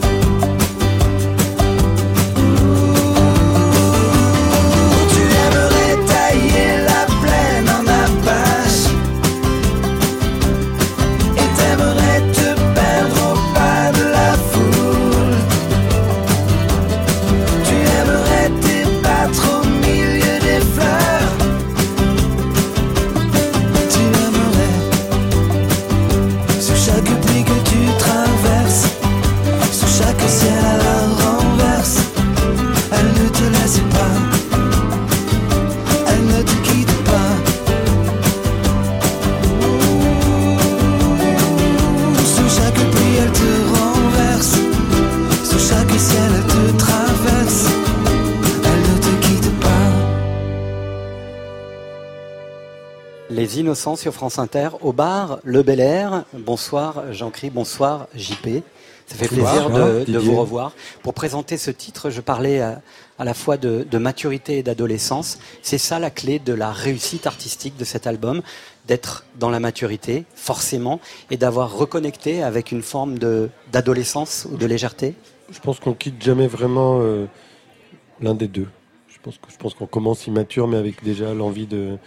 Sur France Inter au bar Le Bel Air. Bonsoir Jean-Cri, bonsoir JP. Ça fait plaisir de, vous revoir. Pour présenter ce titre, je parlais à, la fois de, maturité et d'adolescence. C'est ça la clé de la réussite artistique de cet album, d'être dans la maturité, forcément, et d'avoir reconnecté avec une forme d'adolescence ou de légèreté. Je pense qu'on quitte jamais vraiment euh, l'un des deux. Je pense je pense qu'on commence immature, mais avec déjà l'envie de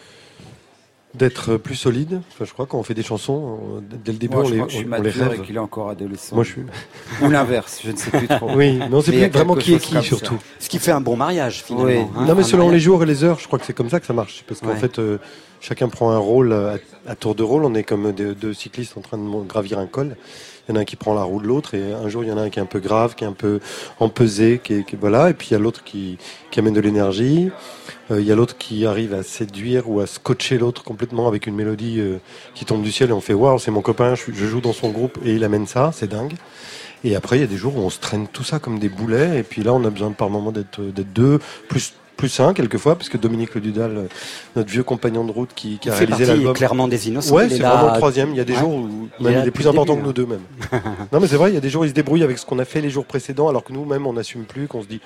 d'être plus solide. Enfin, je crois quand on fait des chansons, on- dès le début, Moi, on je les, crois que je suis on- on les mature rêve. et qu'il est encore adolescent. Moi, je suis. Ou l'inverse, je ne sais plus trop. (laughs) Oui, mais on sait Mais y a plus vraiment qui est qui surtout. ça. Ce qui fait un bon mariage finalement. Oui. hein, non, mais un selon mariage. les jours et les heures, je crois que c'est comme ça que ça marche. Parce qu'en Ouais. fait, euh, chacun prend un rôle à, à tour de rôle. On est comme deux, deux cyclistes en train de gravir un col. Il y en a un qui prend la roue de l'autre, et un jour il y en a un qui est un peu grave, qui est un peu empesé, qui est, qui- voilà. Et puis il y a l'autre qui, qui amène de l'énergie. Euh, il y a l'autre qui arrive à séduire ou à scotcher l'autre complètement avec une mélodie euh, qui tombe du ciel et on fait waouh, c'est mon copain, je, joue dans son groupe et il amène ça, c'est dingue. Et après, il y a des jours où on se traîne tout ça comme des boulets. Et puis là, on a besoin par moment d'être d'être deux, plus plus un quelquefois, parce que Dominique Le Dudal, euh, notre vieux compagnon de route qui, qui a réalisé partie l'album. clairement des innocents. Ouais, c'est vraiment le troisième. Il y a des Ouais. jours où Il même il est plus important début, que nous hein. deux même. non, mais c'est vrai, il y a des jours où il se débrouille avec ce qu'on a fait les jours précédents, alors que nous même on n'assume plus, qu'on se dit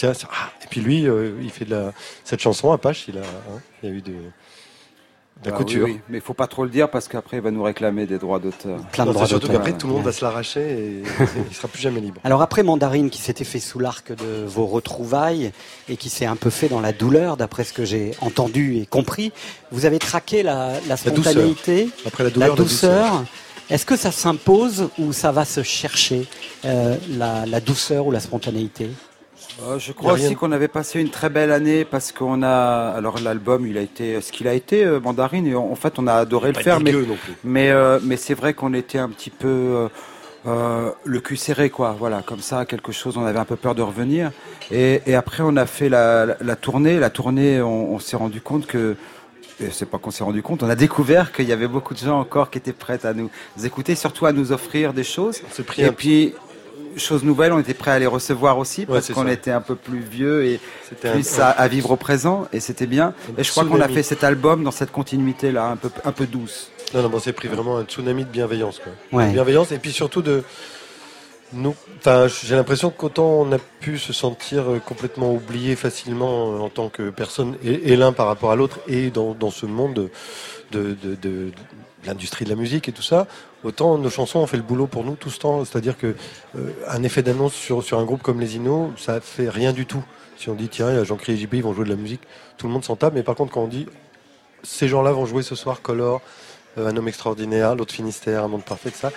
tiens. ça- ah. Et puis lui, euh, il fait de la cette chanson Apache, il a, hein, il a eu de, de la Ah couture. oui, oui, mais il faut pas trop le dire parce qu'après il va nous réclamer des droits d'auteur. Non, c'est surtout qu'après tout le monde va se l'arracher et (laughs) il sera plus jamais libre. Alors après Mandarine qui s'était fait sous l'arc de vos retrouvailles et qui s'est un peu fait dans la douleur d'après ce que j'ai entendu et compris, vous avez traqué la, la douceur. spontanéité, Après la douleur, la douceur. Est-ce que ça s'impose ou ça va se chercher euh, la, la douceur ou la spontanéité? Euh, je crois aussi qu'on avait passé une très belle année parce qu'on a alors l'album il a été ce qu'il a été euh, Mandarine et en en fait on a adoré le faire mais dégueu non plus. mais euh, mais c'est vrai qu'on était un petit peu euh, le cul serré quoi voilà comme ça quelque chose on avait un peu peur de revenir et, et après on a fait la, la, la tournée la tournée on, on s'est rendu compte que et c'est pas qu'on s'est rendu compte, on a découvert qu'il y avait beaucoup de gens encore qui étaient prêts à nous écouter, surtout à nous offrir des choses. pris Et un- puis, chose nouvelle, on était prêts à les recevoir aussi parce c'est qu'on était un peu plus vieux et plus un- à, à vivre au présent et c'était bien. Et je crois qu'on a fait cet album dans cette continuité là, un peu, un peu douce. Non, non, on s'est pris vraiment un tsunami de bienveillance. Quoi. Ouais. De bienveillance et puis surtout de. Nous, enfin, j'ai l'impression qu'autant on a pu se sentir euh, complètement oublié facilement euh, en tant que personne, et, et l'un par rapport à l'autre, et dans, dans ce monde de, de, de, de- de l'industrie de la musique et tout ça, autant nos chansons ont fait le boulot pour nous tout ce temps. C'est-à-dire que euh, un effet d'annonce sur, un groupe comme les Inos, ça fait rien du tout. Si on dit tiens, il y a Jean-Cri et JP, ils vont jouer de la musique, tout le monde s'en tape. Mais par contre, quand on dit ces gens-là vont jouer ce soir Color, euh, Un homme extraordinaire, l'autre Finistère, Un monde parfait, ça.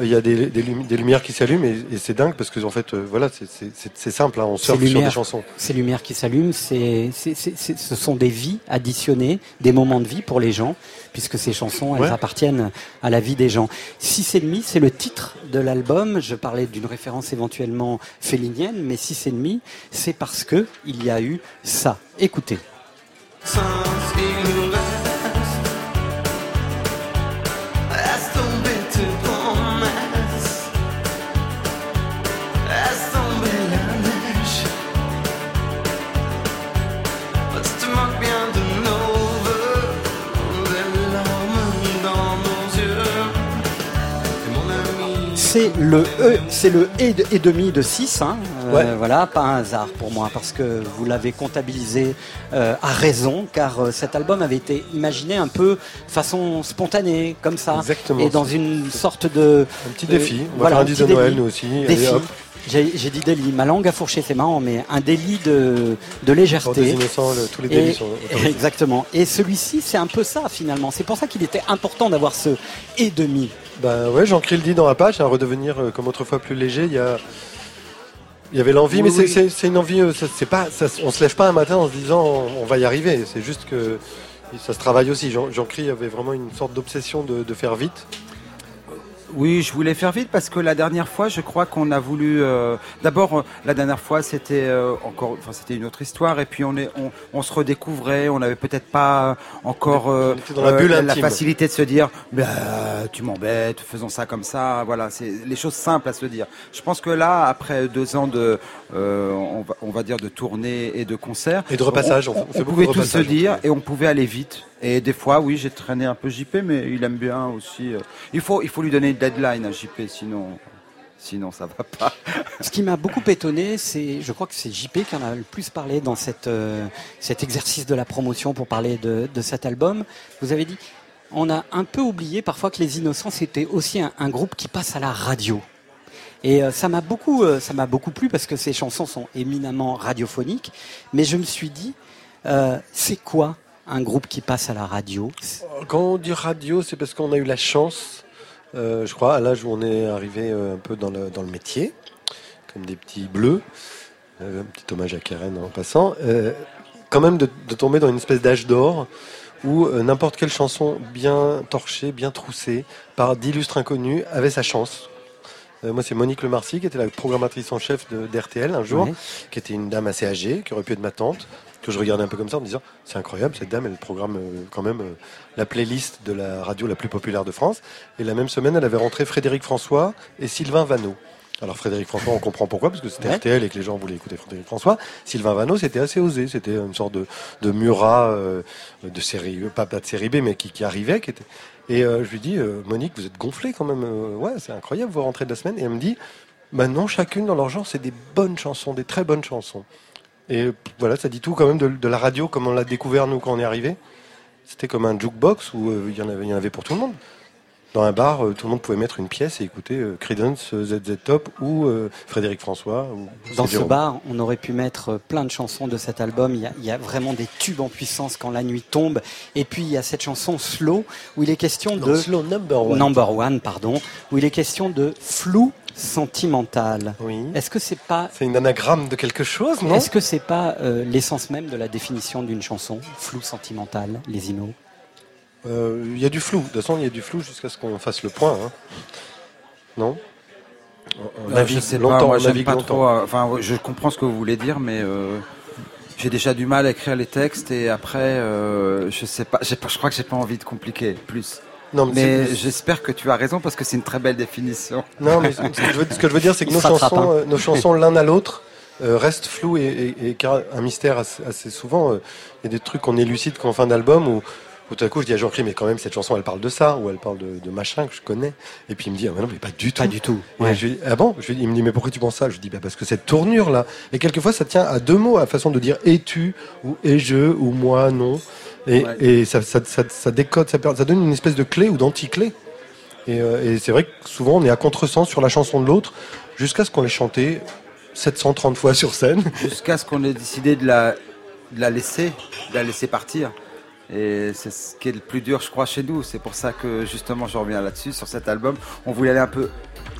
Il y a des, des, lumi- des lumières qui s'allument et, et c'est dingue parce que en fait, euh, voilà, c'est- simple, hein, on surfe sur des chansons. ces lumières qui s'allument, ce sont des vies additionnées, des moments de vie pour les gens, puisque ces chansons, elles Ouais. appartiennent à la vie des gens. Six et demi, c'est le titre de l'album. Je parlais d'une référence éventuellement félinienne, mais six et demi, c'est parce que il y a eu ça. Écoutez. Sans C'est le E, c'est le E et demi de 6, hein. Euh, voilà, pas un hasard pour moi, parce que vous l'avez comptabilisé euh, à raison, car euh, cet album avait été imaginé un peu façon spontanée, comme ça, Exactement. et dans une sorte de Un petit défi. On va voilà, faire un un disque petit de Noël, nous aussi. Allez, Défi. hop. J'ai dit délit, ma langue a fourché, c'est marrant, mais un délit de, de légèreté. Des innocents, le- tous les Et- délits sont autorisés. Exactement. Et celui-ci, c'est un peu ça finalement. C'est pour ça qu'il était important d'avoir ce et demi. Bah ouais, Jean-Cri le dit dans Apache, à redevenir comme autrefois plus léger. Il y a, il y avait l'envie, Oui, mais c'est- oui. c'est c'est une envie. euh, C'est pas, ça, on se lève pas un matin en se disant on, on va y arriver. C'est juste que ça se travaille aussi. Jean- Jean-Cri avait vraiment une sorte d'obsession de, de faire vite. Oui, je voulais faire vite parce que la dernière fois, je crois qu'on a voulu. euh, D'abord, euh, la dernière fois, c'était euh, encore, enfin, c'était une autre histoire, et puis on est, on, on se redécouvrait. On n'avait peut-être pas encore euh, dans la bulle la facilité de se dire, bah, tu m'embêtes, faisons ça comme ça. Voilà, c'est les choses simples à se dire. Je pense que là, après deux ans de, euh, on, va, on va dire de tournée et de concerts Et de repassage, on, on fait- on on fait beaucoup pouvait tout se dire et on pouvait aller vite. Et des fois, oui, j'ai traîné un peu JP, mais il aime bien aussi. euh, Il faut, il faut lui donner une deadline à JP, sinon, sinon ça va pas. (laughs) Ce qui m'a beaucoup étonné, c'est, je crois que c'est JP qui en a le plus parlé dans cette, euh, cet exercice de la promotion pour parler de, de cet album. Vous avez dit, on a un peu oublié parfois que les Innocents c'était aussi un, un groupe qui passe à la radio. Et euh, ça m'a beaucoup, euh, ça m'a beaucoup plu parce que ces chansons sont éminemment radiophoniques. Mais je me suis dit, euh, c'est quoi un groupe qui passe à la radio? Quand on dit radio, c'est parce qu'on a eu la chance, je crois, à l'âge où on est arrivé un peu dans le, dans le métier, comme des petits bleus. Un petit hommage à Karen en passant. Quand même de, tomber dans une espèce d'âge d'or où n'importe quelle chanson bien torchée, bien troussée, par d'illustres inconnus, avait sa chance. Euh, moi, c'est Monique Lemarcy, qui était la programmatrice en chef d'RTL un jour, qui était une dame assez âgée, qui aurait pu être ma tante, que je regardais un peu comme ça en me disant c'est incroyable, cette dame, elle programme euh, quand même euh, la playlist de la radio la plus populaire de France. Et la même semaine, elle avait rentré Frédéric François et Sylvain Vanneau. Alors Frédéric François, on comprend pourquoi, parce que c'était Ouais. RTL et que les gens voulaient écouter Frédéric François. Sylvain Vanneau, c'était assez osé, c'était une sorte de, de Murat euh, de série, pas, pas de série B, mais qui, qui arrivait. Qui était... Et euh, je lui dis, euh, Monique, vous êtes gonflée quand même. euh, ouais, c'est incroyable vos rentrées de la semaine. Et elle me dit, maintenant, chacune dans leur genre, c'est des bonnes chansons, des très bonnes chansons. Et voilà, ça dit tout quand même de, la radio, comme on l'a découvert nous quand on est arrivé. C'était comme un jukebox où euh, il y en avait pour tout le monde. Dans un bar, euh, tout le monde pouvait mettre une pièce et écouter euh, Creedence, euh, ZZ Top ou euh, Frédéric François. Ou Dans ce bar, on aurait pu mettre euh, plein de chansons de cet album. Il y, a, il y a vraiment des tubes en puissance quand la nuit tombe. Et puis il y a cette chanson Slow où il est question Non, de Slow Number One. Number One, pardon, où il est question de flou sentimental. Oui. Est-ce que c'est pas C'est une anagramme de quelque chose, non? Est-ce que c'est pas euh, l'essence même de la définition d'une chanson, flou sentimental, les inos Euh, Il y a du flou. De toute façon, il y a du flou jusqu'à ce qu'on fasse le point. hein. Non? On Euh, navigue je sais longtemps, pas, moi on navigue pas longtemps. trop. euh, Enfin, je comprends ce que vous voulez dire, mais euh, j'ai déjà du mal à écrire les textes et après, euh, je sais pas, je crois que j'ai pas envie de compliquer plus. Non, mais j'espère que tu as raison parce que c'est une très belle définition. Non, mais ce que je veux, ce que je veux dire, c'est que nos chansons, hein. euh, nos chansons l'un à l'autre euh, restent floues et, et, et car- un mystère assez, assez souvent. euh, Il y a des trucs qu'on élucide qu'en fin d'album où, où tout à coup je dis à Jean-Claude, mais quand même cette chanson elle parle de ça ou elle parle de, de machin que je connais. Et puis il me dit, ah, mais non, mais pas du tout. Pas du tout. Et ouais. je lui dis, ah bon? Je lui dis, Il me dit, mais pourquoi tu penses ça? Je lui dis, bah, parce que cette tournure là. Et quelquefois ça tient à deux mots, à la façon de dire es-tu ou es-je ou moi non. Et, Ouais. et ça, ça, ça, ça décode, ça, donne une espèce de clé ou d'anti-clé. Et, euh, et c'est vrai que souvent on est à contresens sur la chanson de l'autre jusqu'à ce qu'on l'ait chantée 730 fois sur scène. Jusqu'à ce qu'on ait décidé de la, de la laisser, de la laisser partir. Et c'est ce qui est le plus dur, je crois, chez nous. C'est pour ça que justement, je reviens là-dessus, sur cet album. On voulait aller un peu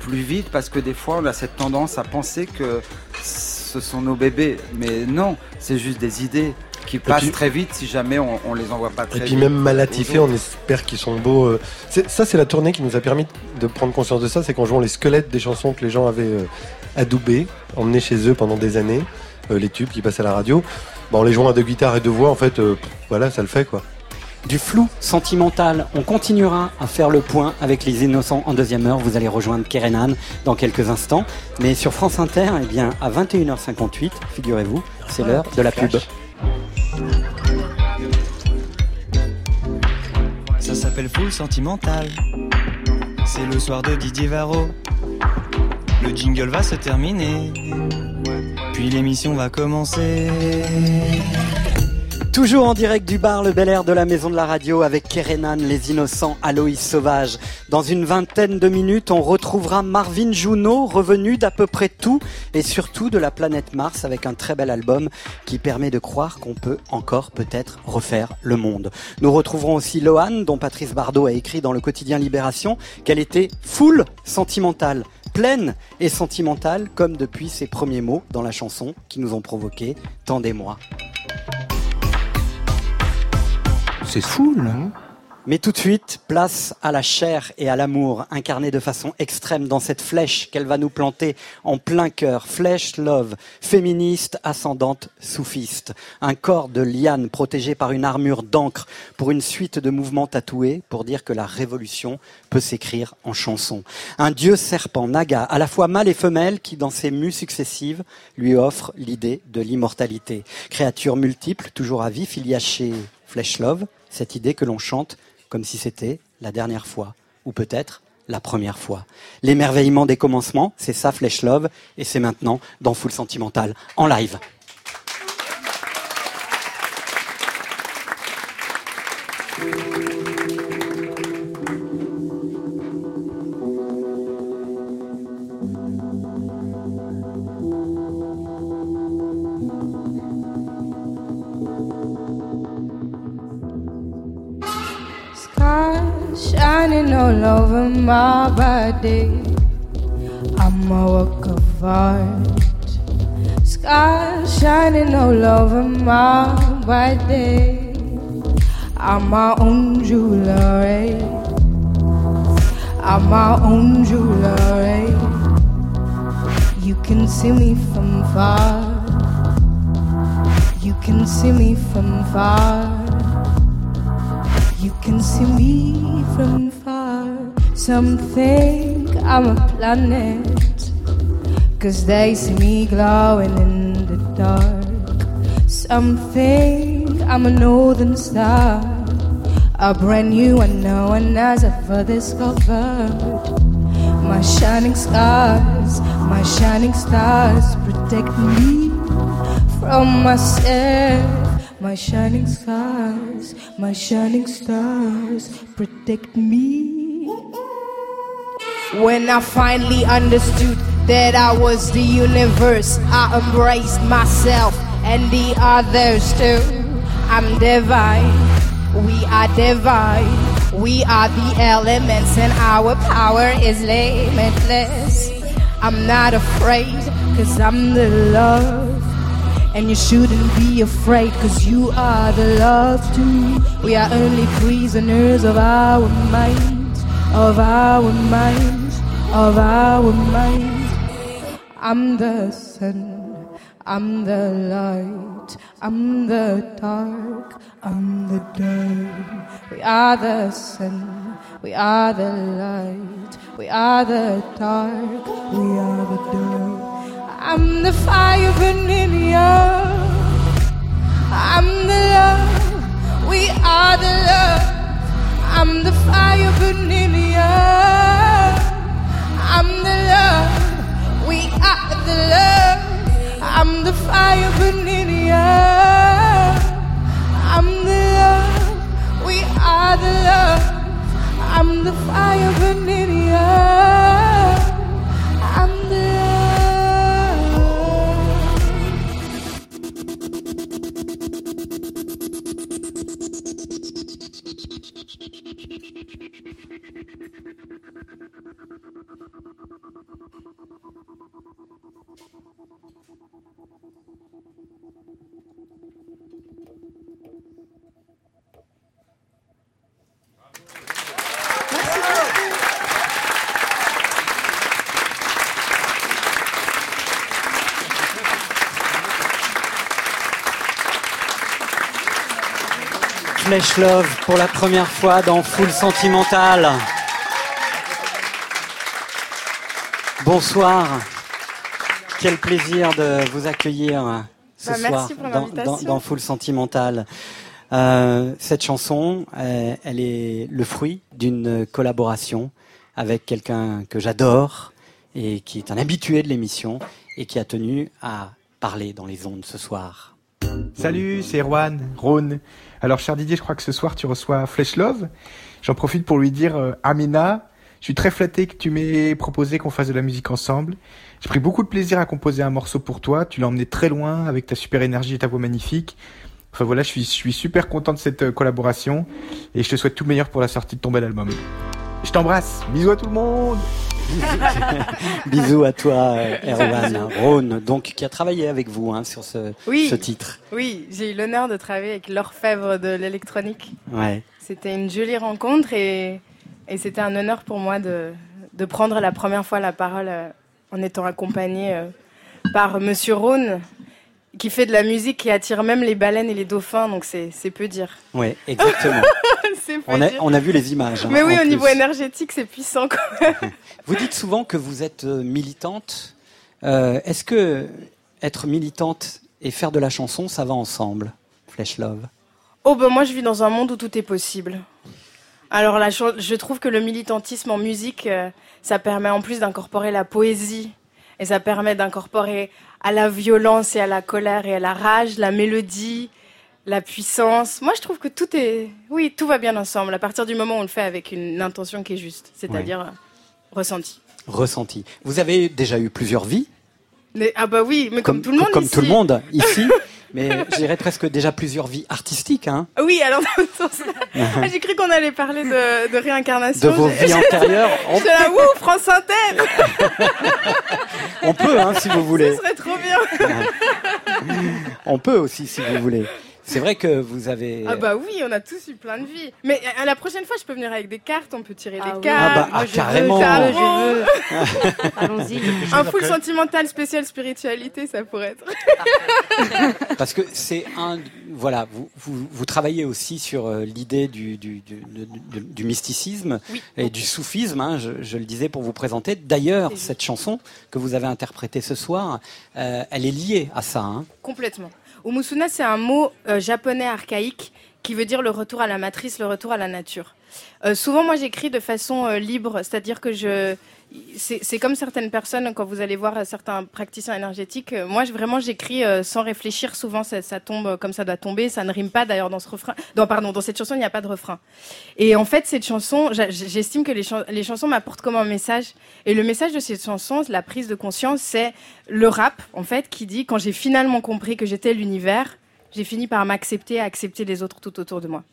plus vite parce que des fois, on a cette tendance à penser que ce sont nos bébés. Mais non, c'est juste des idées qui passent puis- très vite si jamais on, on les envoie pas très Et puis vite. même malatifés, on espère qu'ils sont beaux. euh. C'est- Ça, c'est la tournée qui nous a permis de prendre conscience de ça. C'est qu'en jouant les squelettes des chansons que les gens avaient euh, adoubées, emmenées chez eux pendant des années, euh, les tubes qui passaient à la radio, en les jouant à deux guitares et deux voix, en fait, euh, voilà, ça le fait quoi. Du flou sentimental, on continuera à faire le point avec les innocents en deuxième heure. Vous allez rejoindre Kerenan dans quelques instants. Mais sur France Inter, eh bien, à 21h58, figurez-vous, c'est l'heure de la pub. Ça s'appelle Full Sentimental. C'est le soir de Didier Varro. Le jingle va se terminer. Puis l'émission va commencer. Toujours en direct du bar Le Bel Air de la Maison de la Radio avec Kerenan, les innocents, Aloïs Sauvage. Dans une vingtaine de minutes, on retrouvera Marvin Juno, revenu d'à peu près tout et surtout de la planète Mars avec un très bel album qui permet de croire qu'on peut encore peut-être refaire le monde. Nous retrouverons aussi Lohan, dont Patrice Bardot a écrit dans le quotidien Libération qu'elle était full sentimentale pleine et sentimentale comme depuis ses premiers mots dans la chanson qui nous ont provoqué tant d'émoi. C'est fou, là. Mais tout de suite, place à la chair et à l'amour, incarné de façon extrême dans cette flèche qu'elle va nous planter en plein cœur. Flèche love, féministe, ascendante, soufiste. Un corps de liane protégé par une armure d'encre pour une suite de mouvements tatoués pour dire que la révolution peut s'écrire en chanson. Un dieu serpent, Naga, à la fois mâle et femelle, qui dans ses mues successives lui offre l'idée de l'immortalité. Créature multiple, toujours à vif, il y a chez Flèche Love cette idée que l'on chante comme si c'était la dernière fois, ou peut-être la première fois. L'émerveillement des commencements, c'est ça Flèche Love, et c'est maintenant dans Full Sentimental, en live. My body. I'm a work of art. Sky shining all over my body. I'm my own jewelry. I'm my own jewelry. You can see me from far. You can see me from far. You can see me from far. Some think I'm a planet. Cause they see me glowing in the dark. Some think I'm a northern star. A brand new one no one has ever discovered. My shining scars, my shining stars protect me from myself. My shining stars, my shining stars protect me. When I finally understood that I was the universe, I embraced myself and the others too. I'm divine, we are divine. We are the elements and our power is limitless. I'm not afraid, cause I'm the love. And you shouldn't be afraid, cause you are the love too. We are only prisoners of our minds, of our minds, of our minds. I'm the sun, I'm the light, I'm the dark, I'm the dark. We are the sun, we are the light, we are the dark, we are the dark. I'm the fire burning young. I'm the love. We are the love. I'm the fire burning Flesh Love pour la première fois dans Full Sentimental. Bonsoir. Quel plaisir de vous accueillir ce Bah, soir dans, dans Full Sentimental. Euh, cette chanson, euh, elle est le fruit d'une collaboration avec quelqu'un que j'adore et qui est un habitué de l'émission et qui a tenu à parler dans les ondes ce soir. Salut, c'est Erwan, Rhône. Alors, cher Didier, je crois que ce soir, tu reçois Flesh Love. J'en profite pour lui dire, euh, Amina, je suis très flatté que tu m'aies proposé qu'on fasse de la musique ensemble. J'ai pris beaucoup de plaisir à composer un morceau pour toi. Tu l'as emmené très loin avec ta super énergie et ta voix magnifique. Enfin voilà, je suis, je suis super content de cette euh, collaboration et je te souhaite tout le meilleur pour la sortie de ton bel album. Je t'embrasse. Bisous à tout le monde. (laughs) Bisous à toi, euh, Erwan. Rhône, donc, qui a travaillé avec vous hein, sur ce, Oui. ce titre. Oui, j'ai eu l'honneur de travailler avec l'orfèvre de l'électronique. Ouais. C'était une jolie rencontre et, et c'était un honneur pour moi de, de prendre la première fois la parole euh, en étant accompagnée euh, par Monsieur Rhône, qui fait de la musique qui attire même les baleines et les dauphins, donc c'est peu dire. Ouais, exactement. (laughs) Peu on, a, dire. on a vu les images. hein, Mais oui, au niveau énergétique, c'est puissant quand (laughs) même. Vous dites souvent que vous êtes euh, militante. Euh, Est-ce que être militante et faire de la chanson, ça va ensemble, Flesh Love? Oh ben moi je vis dans un monde où tout est possible. Alors là, je trouve que le militantisme en musique, euh, ça permet en plus d'incorporer la poésie et ça permet d'incorporer à la violence et à la colère et à la rage, la mélodie, la puissance. Moi je trouve que tout est, oui, tout va bien ensemble à partir du moment où on le fait avec une intention qui est juste, c'est-à-dire euh, ressentie. Ressenti. Vous avez déjà eu plusieurs vies, Mais, ah bah oui, mais comme, tout le monde comme ici. tout le monde ici. (laughs) mais je dirais presque déjà plusieurs vies artistiques. Hein. Oui, alors. (laughs) Ah, J'ai cru qu'on allait parler de, de réincarnation. De vos vies antérieures. (laughs) On, là, wouh, France Inter (laughs) on peut, hein, si vous voulez. Ce serait trop bien On peut aussi, si vous voulez. C'est vrai que vous avez. Ah bah oui, on a tous eu plein de vies. Mais à la prochaine fois, je peux venir avec des cartes, on peut tirer Ah les oui. cartes. Ah bah, Moi, ah, je carrément. veux, Je veux, carrément. je veux. Allons-y. (laughs) Un full sentimental spécial spiritualité, ça pourrait être. (laughs) Parce que c'est un, voilà, vous, vous, vous travaillez aussi sur euh, l'idée du, du, du, du- du mysticisme Oui. et du soufisme, hein, je, je le disais pour vous présenter. D'ailleurs, cette chanson que vous avez interprétée ce soir, euh, elle est liée à ça. Hein. Complètement. Umusuna, c'est un mot euh, japonais archaïque qui veut dire le retour à la matrice, le retour à la nature. Euh, souvent, moi, j'écris de façon euh, libre, c'est-à-dire que je, c'est comme certaines personnes quand vous allez voir certains praticiens énergétiques. euh, moi, vraiment, j'écris euh, sans réfléchir. Souvent, ça, tombe euh, comme ça doit tomber. Ça ne rime pas d'ailleurs dans ce refrain. Non, pardon, dans cette chanson, il n'y a pas de refrain. Et en fait, cette chanson, j'estime que les, chan- les chansons m'apportent comme un message. Et le message de cette chanson, la prise de conscience, c'est le rap, en fait, qui dit quand j'ai finalement compris que j'étais l'univers, j'ai fini par m'accepter accepter les autres tout autour de moi.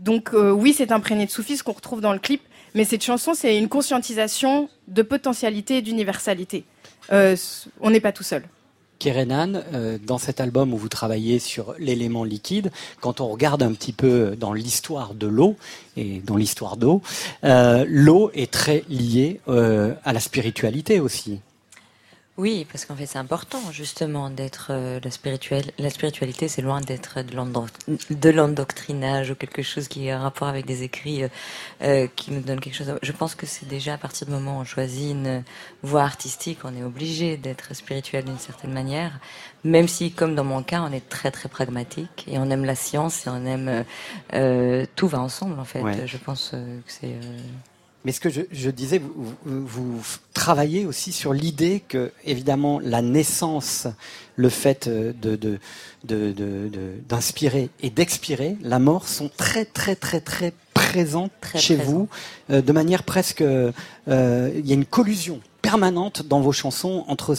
Donc oui, c'est imprégné de soufisme qu'on retrouve dans le clip, mais cette chanson, c'est une conscientisation de potentialité et d'universalité. Euh, on n'est pas tout seul. Kerenan, euh, dans cet album où vous travaillez sur l'élément liquide, quand on regarde un petit peu dans l'histoire de l'eau et dans l'histoire d'eau, euh, l'eau est très liée à la spiritualité aussi. Oui, parce qu'en fait, c'est important justement d'être euh, la spirituelle. La spiritualité, c'est loin d'être de l'endo- de l'endoctrinage ou quelque chose qui a un rapport avec des écrits euh, euh, qui nous donnent quelque chose. Je pense que c'est déjà à partir du moment où on choisit une voie artistique, on est obligé d'être spirituel d'une certaine manière, même si, comme dans mon cas, on est très très pragmatique et on aime la science et on aime euh, euh, tout va ensemble en fait. Ouais. Je pense que c'est euh, Mais ce que je, je disais, vous, travaillez aussi sur l'idée que, évidemment, la naissance, le fait euh, de, de, de- de- de- d'inspirer et d'expirer, la mort sont très, très, très, très présentes Très chez vous, euh, de manière presque. euh, Il y a une collusion permanente dans vos chansons entre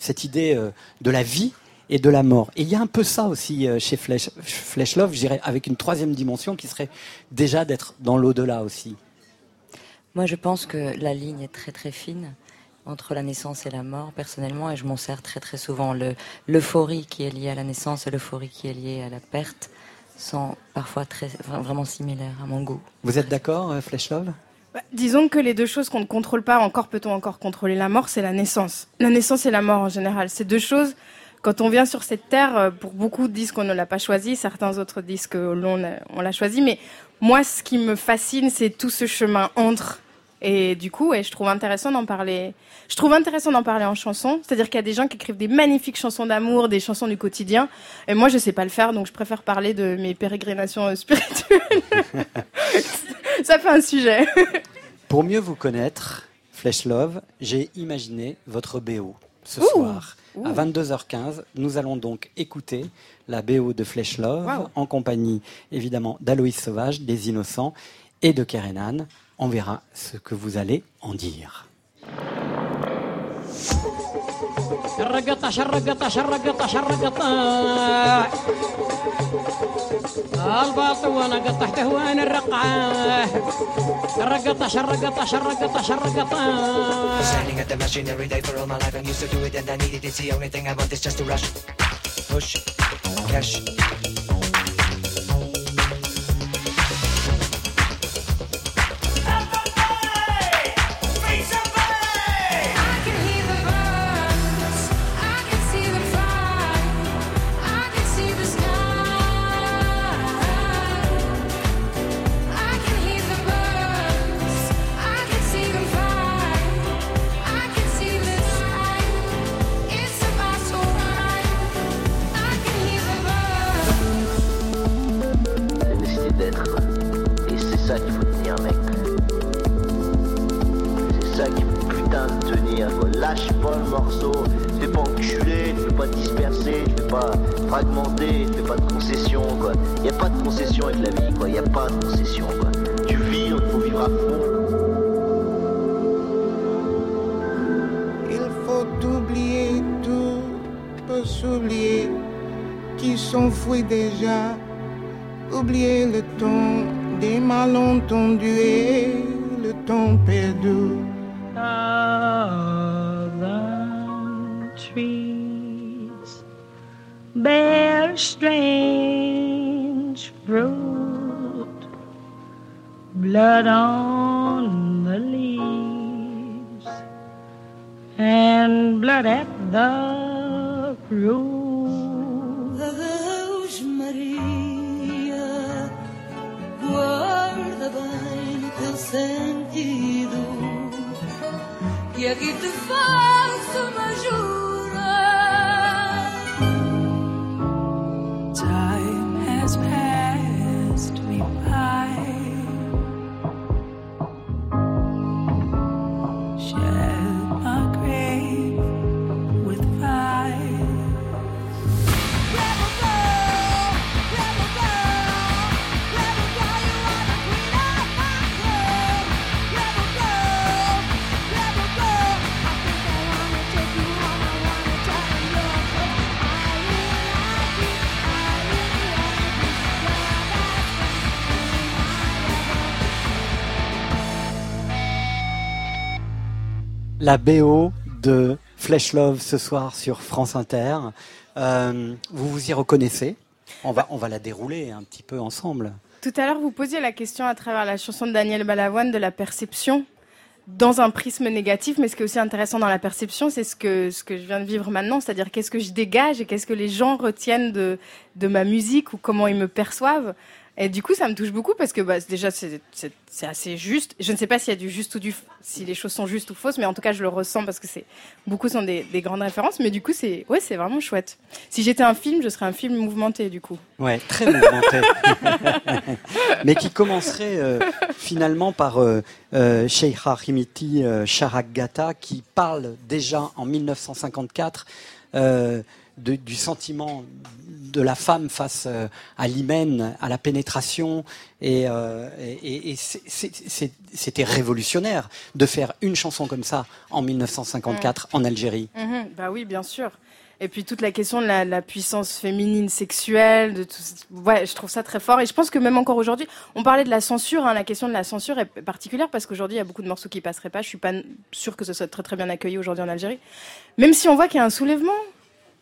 cette idée euh, de la vie et de la mort. Et il y a un peu ça aussi chez Flesh, Flesh Love, je dirais, avec une troisième dimension qui serait déjà d'être dans l'au-delà aussi. Moi, je pense que la ligne est très très fine entre la naissance et la mort, personnellement, et je m'en sers très très souvent. Le- L'euphorie qui est liée à la naissance et l'euphorie qui est liée à la perte sont parfois très, vra- vraiment similaires à mon goût. Vous êtes d'accord, euh, Flesh Love? Bah, disons que les deux choses qu'on ne contrôle pas, encore peut-on encore contrôler la mort, c'est la naissance. La naissance et la mort en général. C'est deux choses, quand on vient sur cette terre, euh, pour beaucoup disent qu'on ne l'a pas choisi, certains autres disent que l'on a- on l'a choisi, mais moi ce qui me fascine, c'est tout ce chemin entre. Et du coup, ouais, je trouve intéressant d'en parler. Je trouve intéressant d'en parler en chanson. C'est-à-dire qu'il y a des gens qui écrivent des magnifiques chansons d'amour, des chansons du quotidien. Et moi, je sais pas le faire, donc je préfère parler de mes pérégrinations (laughs) spirituelles. Ça fait un sujet. Pour mieux vous connaître, Flesh Love, j'ai imaginé votre BO ce Ouh. soir. Ouh. À 22h15, nous allons donc écouter la BO de Flesh Love Wow. en compagnie évidemment d'Aloïs Sauvage, des Innocents et de Kerenan. On verra ce que vous allez en dire. شرقطة شرقطة شرقطة شرقطة الباط وانا قطعته وانا الرقعة شرقطة شرقطة شرقطة شرقطة Standing at the machine every day for all my life. I'm used to do it and I need it. It's the only thing I want is just to rush. Push. Cash. La BO de Flesh Love ce soir sur France Inter. Euh, vous vous y reconnaissez on va, on va la dérouler un petit peu ensemble. Tout à l'heure, vous posiez la question à travers la chanson de Daniel Balavoine de la perception dans un prisme négatif, mais ce qui est aussi intéressant dans la perception, c'est ce que, ce que je viens de vivre maintenant, c'est-à-dire qu'est-ce que je dégage et qu'est-ce que les gens retiennent de, de ma musique ou comment ils me perçoivent. Et du coup, ça me touche beaucoup parce que bah, déjà, c'est assez juste. Je ne sais pas s'il y a du juste ou du si les choses sont justes ou fausses, mais en tout cas, je le ressens parce que beaucoup sont des, des grandes références. Mais du coup, c'est ouais, c'est vraiment chouette. Si j'étais un film, je serais un film mouvementé du coup. Ouais, très mouvementé. (laughs) Mais qui commencerait euh, finalement par euh, euh, Sheikha Himiti euh, Charagata, qui parle déjà en 1954 euh, du sentiment de la femme face euh, à l'hymen, à la pénétration. Et, euh, et- et- c'était révolutionnaire de faire une chanson comme ça en 1954 en Algérie. Mhm, bah oui, bien sûr. Et puis toute la question de la, la puissance féminine sexuelle, de tout, ouais, je trouve ça très fort. Et je pense que même encore aujourd'hui, on parlait de la censure. hein, la question de la censure est particulière parce qu'aujourd'hui, il y a beaucoup de morceaux qui passeraient pas. Je suis pas sûre que ce soit très très bien accueilli aujourd'hui en Algérie. Même si on voit qu'il y a un soulèvement.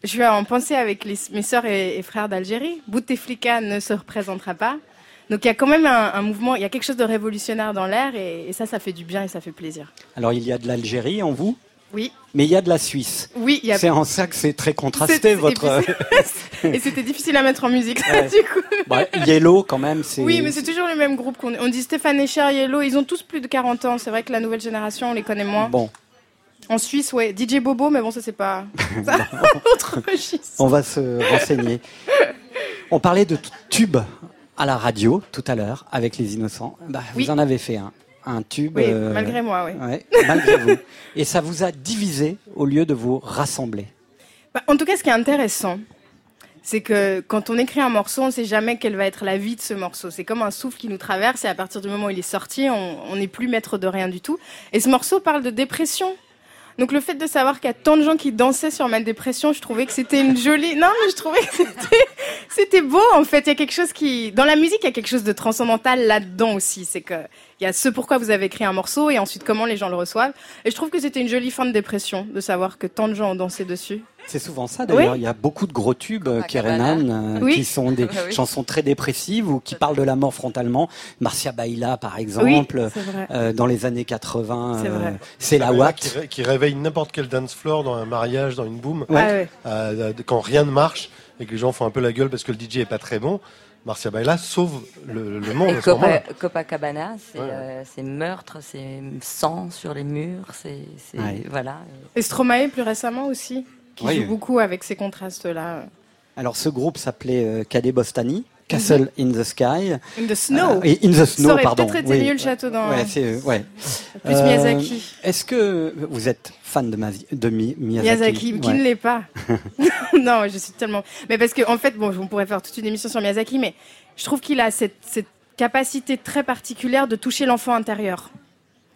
Je vais en penser avec les- mes sœurs et, et frères d'Algérie. Bouteflika ne se représentera pas. Donc il y a quand même un, un mouvement, il y a quelque chose de révolutionnaire dans l'air et, et ça, ça fait du bien et ça fait plaisir. Alors il y a de l'Algérie en vous Oui. mais il y a de la Suisse. Oui, il y a- C'est en ça que c'est très contrasté votre. (laughs) Et c'était difficile à mettre en musique, Ouais. (laughs) du coup. Bah, Yellow quand même, c'est. Oui, mais c'est toujours le même groupe. qu'on On dit Stéphane Echer, Yellow, ils ont tous plus de 40 ans. C'est vrai que la nouvelle génération, on les connaît moins. Bon, En Suisse, ouais, DJ Bobo, mais bon, ça c'est pas. (laughs) (laughs) autre registre. on va se renseigner. On parlait de t- tube à la radio tout à l'heure avec les innocents. Bah, Oui. Vous en avez fait un, un tube. Oui, euh, malgré moi, oui. ouais, malgré vous. Et ça vous a divisé au lieu de vous rassembler. Bah, en tout cas, ce qui est intéressant, c'est que quand on écrit un morceau, on ne sait jamais quelle va être la vie de ce morceau. C'est comme un souffle qui nous traverse et à partir du moment où il est sorti, on n'est plus maître de rien du tout. Et ce morceau parle de dépression. Donc le fait de savoir qu'il y a tant de gens qui dansaient sur ma dépression, je trouvais que c'était une jolie... Non, mais je trouvais que c'était, beau en fait. Il y a quelque chose qui... Dans la musique, il y a quelque chose de transcendantal là-dedans aussi. C'est que il y a ce pourquoi vous avez écrit un morceau et ensuite comment les gens le reçoivent. Et je trouve que c'était une jolie fin de dépression de savoir que tant de gens ont dansé dessus. C'est souvent ça d'ailleurs. Oui. Il y a beaucoup de gros tubes, euh, Copacabana. Kerenan, euh, Oui. qui sont des Ah (laughs) oui. chansons très dépressives ou qui parlent de la mort frontalement. Marcia Baila, par exemple, euh, dans les années 80, C'est euh, la Ah, Watt. Qui, ré- qui réveille n'importe quel dance floor dans un mariage, dans une boom. Ouais. Ah. Euh, quand rien ne marche et que les gens font un peu la gueule parce que le DJ est pas très bon, Marcia Baila sauve le, le monde Et à ce moment-là. Copa- Copacabana, c'est Ouais. euh, meurtre, c'est sang sur les murs, c'est Ouais. voilà. Et Stromae plus récemment aussi, qui joue beaucoup avec ces contrastes-là. Alors ce groupe s'appelait euh, Cadet Bostani, Castle in the Sky. In the Snow. Euh, in the Ça Snow, aurait pardon. peut-être été oui. mieux le château dans- Ouais, c'est, euh, ouais. Plus Miyazaki. Est-ce que vous êtes fan de, Mazi- de Mi- Miyazaki? Miyazaki, qui Ouais. ne l'est pas (laughs) (laughs) Non, je suis tellement. Mais parce que en fait, bon, on pourrait faire toute une émission sur Miyazaki, mais je trouve qu'il a cette, cette capacité très particulière de toucher l'enfant intérieur.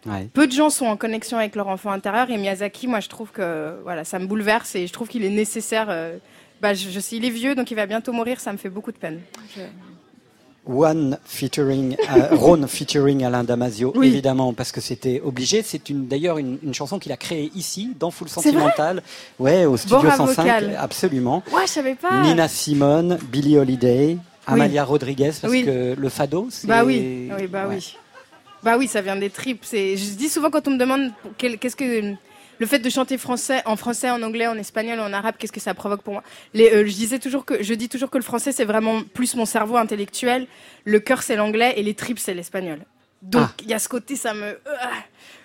Ouais. Peu de gens sont en connexion avec leur enfant intérieur et Miyazaki, moi, je trouve que voilà, ça me bouleverse et je trouve qu'il est nécessaire euh, bah, je, je il est vieux, donc il va bientôt mourir, ça me fait beaucoup de peine. Je- One featuring, euh, (laughs) Ron featuring Alain Damasio, Oui. évidemment, parce que c'était obligé. C'est une, d'ailleurs une, une chanson qu'il a créée ici, dans Full Sentimental. Ouais, au studio Bora 105. vocal. Absolument. Ouais, je savais pas. Nina Simone, Billie Holiday, Amalia Rodriguez, parce Oui. que le fado, c'est. Bah oui, oui, bah Ouais. oui. Bah oui, ça vient des tripes. Je dis souvent quand on me demande qu'est-ce que le fait de chanter français, en français, en anglais, en espagnol, en arabe, qu'est-ce que ça provoque pour moi? Les, euh, Je disais toujours que je dis toujours que le français c'est vraiment plus mon cerveau intellectuel, le cœur c'est l'anglais et les tripes c'est l'espagnol. Donc Ah. il y a ce côté, ça me. Ah.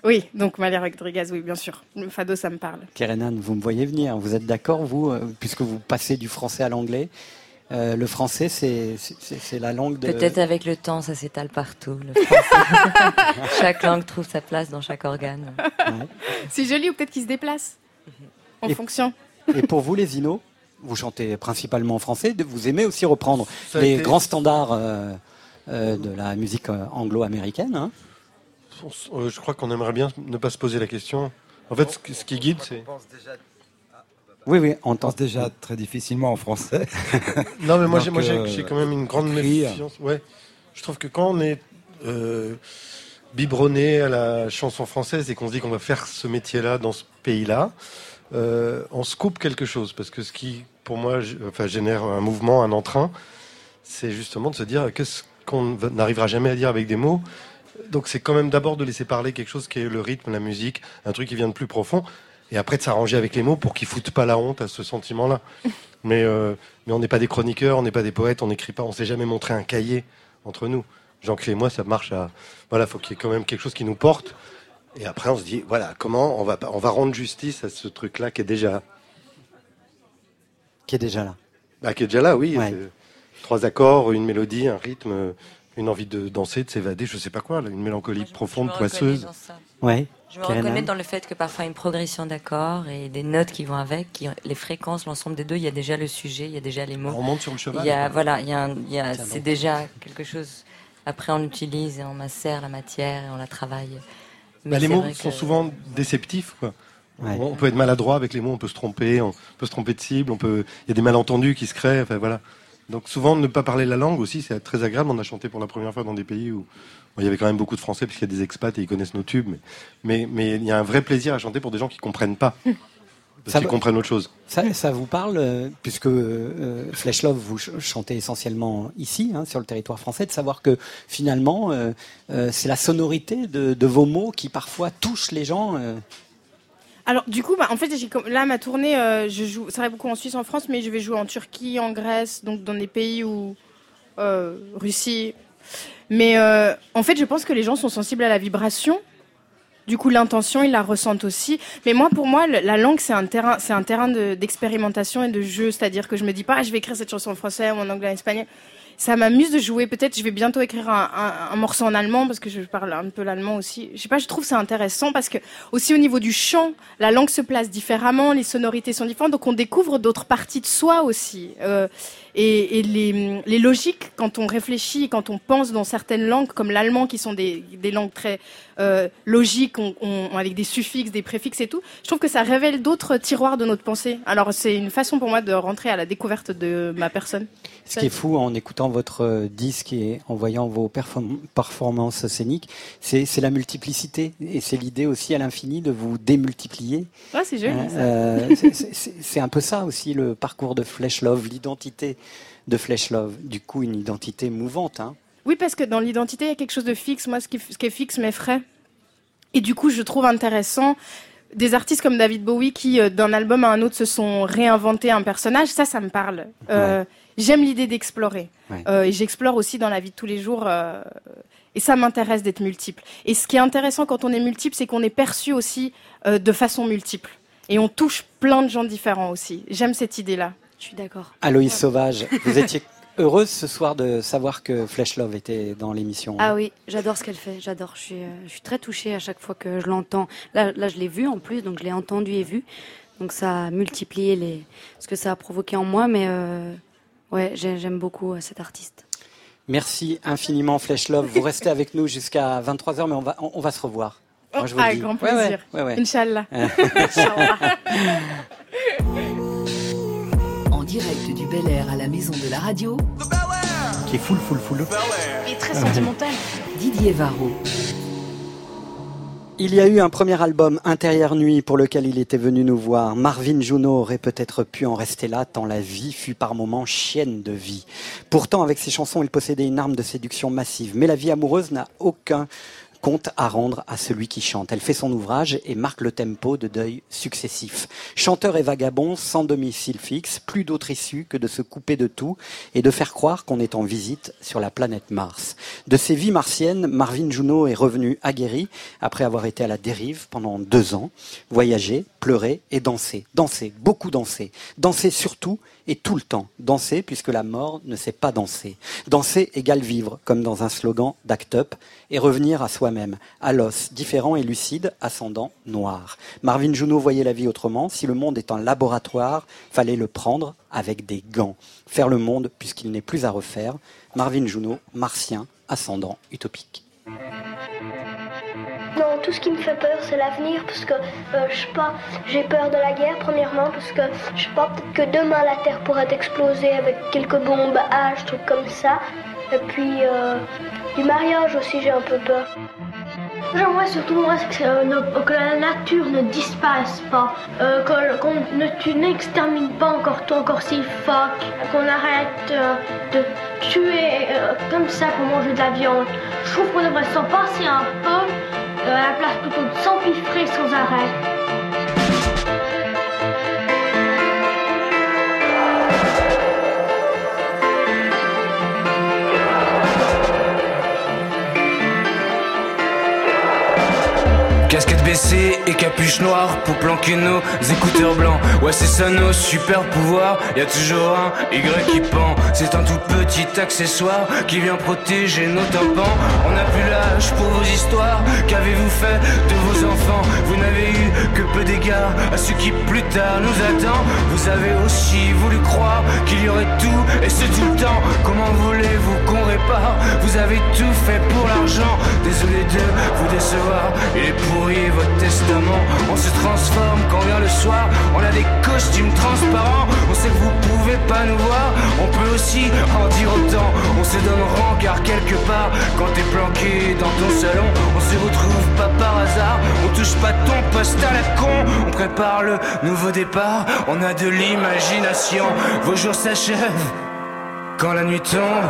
Oui, donc Malia Rodriguez, oui, bien sûr. Le fado, ça me parle. Kerenan, vous me voyez venir. Vous êtes d'accord, vous, euh, puisque vous passez du français à l'anglais? Euh, Le français, c'est la langue de. Peut-être avec le temps, ça s'étale partout. le français. (laughs) chaque langue trouve sa place dans chaque organe. C'est joli ou peut-être qu'il se déplace en Et- fonction. Et pour vous, les Inos, vous chantez principalement en français. de- Vous aimez aussi reprendre Ça les été- grands standards euh, euh, de la musique anglo-américaine. hein. Je crois qu'on aimerait bien ne pas se poser la question. En fait, ce qui guide, c'est. Oui, oui, on pense déjà très difficilement en français. Non, mais moi, j'ai, euh, j'ai quand même une grande écrire. méfiance. Ouais. Je trouve que quand on est euh, biberonné à la chanson française et qu'on se dit qu'on va faire ce métier-là dans ce pays-là, euh, on se coupe quelque chose. Parce que ce qui, pour moi, enfin, génère un mouvement, un entrain, c'est justement de se dire qu'est-ce qu'on n'arrivera jamais à dire avec des mots. Donc c'est quand même d'abord de laisser parler quelque chose qui est le rythme, la musique, un truc qui vient de plus profond, et après de s'arranger avec les mots pour qu'ils foutent pas la honte à ce sentiment-là. (laughs) Mais, euh, mais on n'est pas des chroniqueurs, on n'est pas des poètes, on n'écrit pas, on s'est jamais montré un cahier entre nous. Jean-Claude et moi, ça marche à... Voilà, faut qu'il y ait quand même quelque chose qui nous porte. Et après, on se dit, voilà, comment on va, on va rendre justice à ce truc-là qui est déjà... Qui est déjà là. Bah, qui est déjà là, oui. Ouais. Trois accords, une mélodie, un rythme, une envie de danser, de s'évader, je sais pas quoi, une mélancolie profonde, poisseuse. Ouais. Je me reconnais dans le fait que parfois une progression d'accords et des notes qui vont avec, qui, les fréquences, l'ensemble des deux, il y a déjà le sujet, il y a déjà les mots. On monte sur le cheval. Il y a, voilà, il y a, un- il y a- Tiens c'est déjà quelque chose. Après, on utilise et on macère la matière et on la travaille. Mais Bah, les mots sont que- souvent déceptifs. Quoi. Ouais. On, peut être maladroit avec les mots, on peut se tromper, on peut se tromper de cible, on peut. Il y a des malentendus qui se créent. Enfin voilà. Donc souvent ne pas parler la langue aussi, c'est très agréable. On a chanté pour la première fois dans des pays où il y avait quand même beaucoup de Français puisqu'il y a des expats et ils connaissent nos tubes. Mais mais mais il y a un vrai plaisir à chanter pour des gens qui comprennent pas, (laughs) parce qu'ils comprennent autre chose. Ça, ça vous parle, euh, puisque euh, Flesh Love, vous ch- chantez essentiellement ici, hein, sur le territoire français, de savoir que finalement, euh, euh, c'est la sonorité de, de vos mots qui parfois touche les gens. euh. Alors, du coup, bah, en fait, là, ma tournée, euh, je joue, ça va beaucoup en Suisse, en France, mais je vais jouer en Turquie, en Grèce, donc dans des pays où. euh, Russie. Mais euh, en fait, je pense que les gens sont sensibles à la vibration. Du coup, l'intention, ils la ressentent aussi. Mais moi, pour moi, la langue, c'est un terrain, c'est un terrain de- d'expérimentation et de jeu. C'est-à-dire que je me dis pas, ah, je vais écrire cette chanson en français ou en anglais, en espagnol. Ça m'amuse de jouer. Peut-être, je vais bientôt écrire un morceau en allemand parce que je parle un peu l'allemand aussi. Je sais pas, je trouve ça intéressant parce que aussi au niveau du chant, la langue se place différemment, les sonorités sont différentes, donc on découvre d'autres parties de soi aussi. Euh, et et les, les logiques, quand on réfléchit, quand on pense dans certaines langues, comme l'allemand, qui sont des, des langues très euh, logiques, on- on- avec des suffixes, des préfixes et tout, je trouve que ça révèle d'autres tiroirs de notre pensée. Alors c'est une façon pour moi de rentrer à la découverte de ma personne. Ce qui est fou en écoutant votre euh, disque et en voyant vos perform- performances scéniques, c'est la multiplicité. Et c'est l'idée aussi à l'infini de vous démultiplier. Ouais, c'est joli, Hein, euh, c'est- un peu ça aussi le parcours de Flesh Love, l'identité de Flesh Love. Du coup, une identité mouvante. Hein. Oui, parce que dans l'identité, il y a quelque chose de fixe. Moi, ce qui, ce qui est fixe m'effraie. Et du coup, je trouve intéressant des artistes comme David Bowie qui, euh, d'un album à un autre, se sont réinventés un personnage. Ça, ça me parle. Euh, J'aime l'idée d'explorer. Ouais. Euh, et j'explore aussi dans la vie de tous les jours. euh, et ça m'intéresse d'être multiple. Et ce qui est intéressant quand on est multiple, c'est qu'on est perçu aussi euh, de façon multiple. Et on touche plein de gens différents aussi. J'aime cette idée-là. Je suis d'accord. Aloïs Sauvage, vous (laughs) étiez heureuse ce soir de savoir que Flesh Love était dans l'émission. Ah oui, j'adore ce qu'elle fait, j'adore. Je suis, je suis très touchée à chaque fois que je l'entends. Là, là, je l'ai vu en plus, donc je l'ai entendu et vu. Donc ça a multiplié les... ce que ça a provoqué en moi, mais euh, ouais, j'ai- j'aime beaucoup euh, cet artiste. Merci infiniment Flesh Love. Vous restez avec nous jusqu'à 23h, mais on va, on, on va se revoir. Moi, je vous le Avec dis. grand Ouais, ouais, plaisir. ouais, ouais. Inch'Allah. (laughs) Inch'Allah. En direct du Bel Air à la maison de la radio, Qui est full, full, full. Est très sentimental. Didier Varro. Il y a eu un premier album, Intérieur Nuit, pour lequel il était venu nous voir. Marvin Juno aurait peut-être pu en rester là, tant la vie fut par moments chienne de vie. Pourtant, avec ses chansons, il possédait une arme de séduction massive. Mais la vie amoureuse n'a aucun compte à rendre à celui qui chante. Elle fait son ouvrage et marque le tempo de deuil successif. Chanteur et vagabond, sans domicile fixe, plus d'autre issue que de se couper de tout et de faire croire qu'on est en visite sur la planète Mars. De ses vies martiennes, Marvin Juno est revenu aguerri après avoir été à la dérive pendant deux ans, voyager, pleurer et danser. Danser, beaucoup danser. Danser surtout et tout le temps. Danser puisque la mort ne sait pas danser. Danser égale vivre, comme dans un slogan d'Act Up, et revenir à soi-même, à l'os, différent et lucide, ascendant, noir. Marvin Juno voyait la vie autrement. Si le monde est un laboratoire, fallait le prendre avec des gants. Faire le monde puisqu'il n'est plus à refaire. Marvin Juno, martien, ascendant, utopique. Non, tout ce qui me fait peur, c'est l'avenir, parce que, euh, je pas, j'ai peur de la guerre, premièrement, parce que, je sais que demain la Terre pourrait exploser avec quelques bombes H, trucs comme ça. Et puis, euh, du mariage aussi, j'ai un peu peur. J'aimerais surtout euh, ne- que la nature ne disparaisse pas, euh, qu'on ne tu n'extermines pas encore ton encore si phoques, qu'on arrête euh, de tuer comme ça pour manger de la viande. Je trouve qu'on devrait s'en passer un peu, à la place plutôt de s'empiffrer sans arrêt. Casquette baissée et capuche noire pour planquer nos écouteurs blancs. Ouais, c'est ça nos super pouvoirs. Y a toujours un Y qui pend. C'est un tout petit accessoire qui vient protéger nos tympans. On n'a plus l'âge pour vos histoires. Qu'avez-vous fait de vos enfants? Vous n'avez eu que peu d'égards à ce qui plus tard nous attend. Vous avez aussi voulu croire qu'il y aurait tout et ce tout le temps. Comment voulez-vous qu'on répare? Vous avez tout fait pour l'argent. Désolé de vous décevoir. Il est votre testament. On se transforme quand vient le soir. On a des costumes transparents. On sait que vous pouvez pas nous voir. On peut aussi en dire autant. On se donne rang car quelque part, quand t'es planqué dans ton salon, on se retrouve pas par hasard. On touche pas ton poste à la con. On prépare le nouveau départ. On a de l'imagination. Vos jours s'achèvent. Quand la nuit tombe,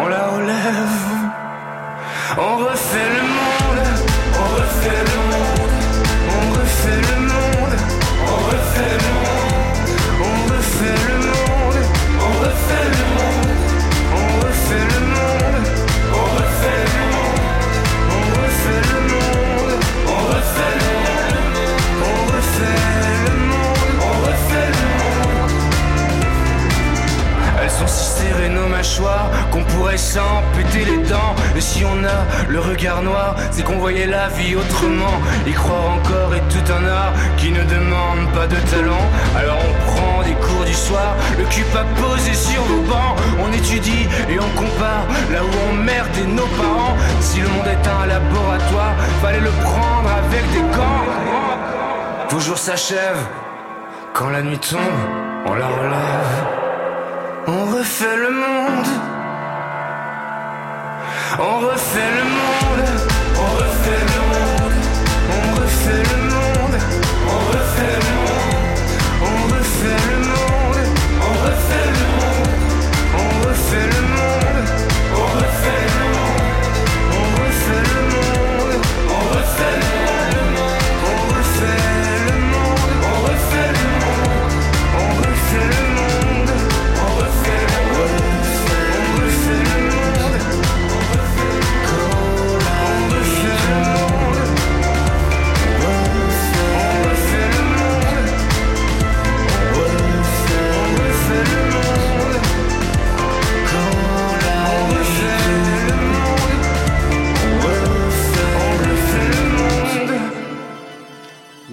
on la relève. On refait le monde, Solo sereno Elles sont si serrées nos mâchoires qu'on pourrait s'en les dents. Et si on a le regard noir, c'est qu'on voyait la vie autrement. Y croire encore est tout un art qui ne demande pas de talent. Alors on prend des cours du soir, le cul pas posé sur vos bancs. On étudie et on compare là où on merde et nos parents. Si le monde est un laboratoire, fallait le prendre avec des gants. Vos jours s'achèvent. Quand la nuit tombe, on la relève. On refait le monde. On refait le monde. On refait le monde. On refait le monde.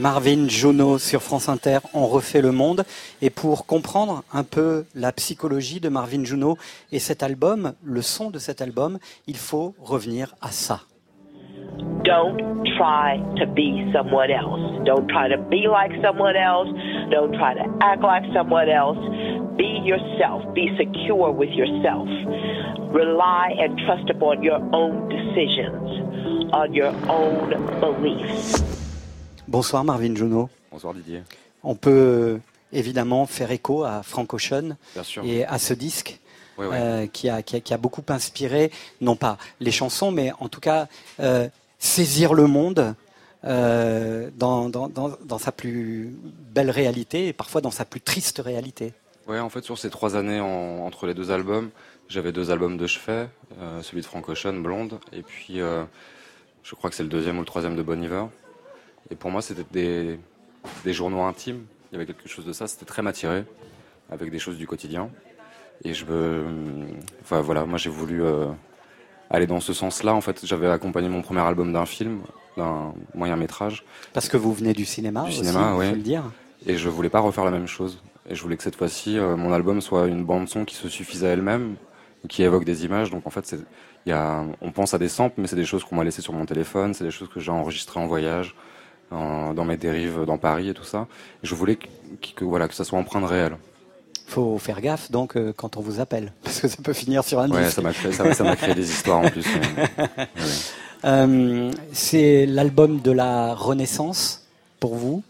Marvin Juno sur France Inter, on refait le monde. Et pour comprendre un peu la psychologie de Marvin Juno et cet album, le son de cet album, il faut revenir à ça. Don't try to be someone else. Don't try to be like someone else. Don't try to act like someone else. Be yourself. Be secure with yourself. Rely and trust upon your own decisions, on your own beliefs. Bonsoir Marvin Juno. Bonsoir Didier. On peut évidemment faire écho à Frank Ocean et à ce disque. Euh, qui, a, qui, a, qui a beaucoup inspiré, non pas les chansons, mais en tout cas euh, saisir le monde euh, dans, dans, dans, dans sa plus belle réalité et parfois dans sa plus triste réalité. Ouais, en fait, sur ces trois années en- entre les deux albums, j'avais deux albums de chevet, celui de Frank Ocean, Blonde, et puis je crois que c'est le deuxième ou le troisième de Bon Iver. Et pour moi, c'était des, des journaux intimes. Il y avait quelque chose de ça. C'était très matiré, avec des choses du quotidien. Et je veux, enfin voilà, moi j'ai voulu euh, aller dans ce sens-là. En fait, j'avais accompagné mon premier album d'un film, d'un moyen métrage. Parce que vous venez du cinéma Du aussi, cinéma, il oui. faut le dire. Et je voulais pas refaire la même chose. Et je voulais que cette fois-ci, euh, mon album soit une bande son qui se suffise à elle-même, qui évoque des images. Donc en fait, y a, on pense à des samples, mais c'est des choses qu'on m'a laissées sur mon téléphone, c'est des choses que j'ai enregistrées en voyage, en- dans mes dérives dans Paris et tout ça. Et je voulais que, que, voilà, que ça soit empreinte réelle. faut faire gaffe donc euh, quand on vous appelle, (laughs) parce que ça peut finir sur un Ouais, disque. ça m'a créé, ça, ça m'a créé des histoires en plus. mais- (laughs) ouais. Euh, c'est l'album de la renaissance pour vous.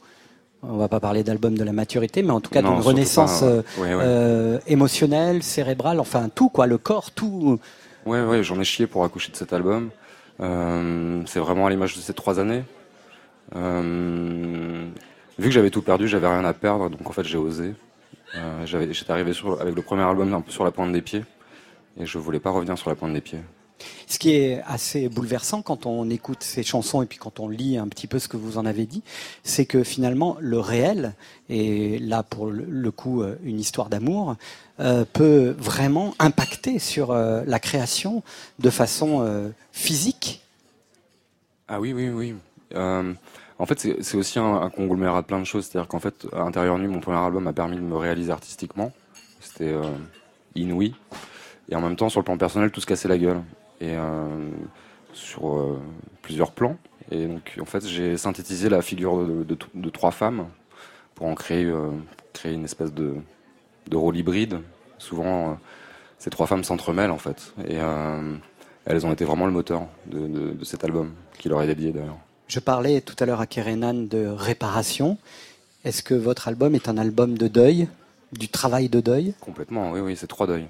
On va pas parler d'album de la maturité, mais en tout cas d'une renaissance pas, euh, ouais, euh, émotionnelle, cérébrale, enfin tout quoi, le corps, tout. Ouais, ouais, j'en ai chié pour accoucher de cet album. C'est vraiment à l'image de ces trois années. Euh, vu que j'avais tout perdu, j'avais rien à perdre, donc en fait j'ai osé. Euh, j'étais arrivé sur, avec le premier album un peu sur la pointe des pieds, et je voulais pas revenir sur la pointe des pieds. Ce qui est assez bouleversant quand on écoute ces chansons et puis quand on lit un petit peu ce que vous en avez dit, c'est que finalement le réel, et là pour le- coup euh, une histoire d'amour, euh, peut vraiment impacter sur euh, la création de façon euh, physique. Ah oui, oui, oui. En fait, c'est, aussi un, conglomérat de plein de choses. C'est-à-dire qu'en fait, à Intérieur Nu, mon premier album m'a permis de me réaliser artistiquement. C'était euh, inouï. Et en même temps, sur le plan personnel, tout se cassait la gueule. Et euh, sur euh, plusieurs plans. Et donc, en fait, j'ai synthétisé la figure de, trois femmes pour en créer, euh, une espèce de, rôle hybride. Souvent, ces trois femmes s'entremêlent, en fait. Et elles ont été vraiment le moteur de cet album, qui leur est dédié d'ailleurs. Je parlais tout à l'heure à Kerenan de réparation. Est-ce que votre album est un album de deuil, du travail de deuil? Complètement, oui, oui, c'est trois deuils.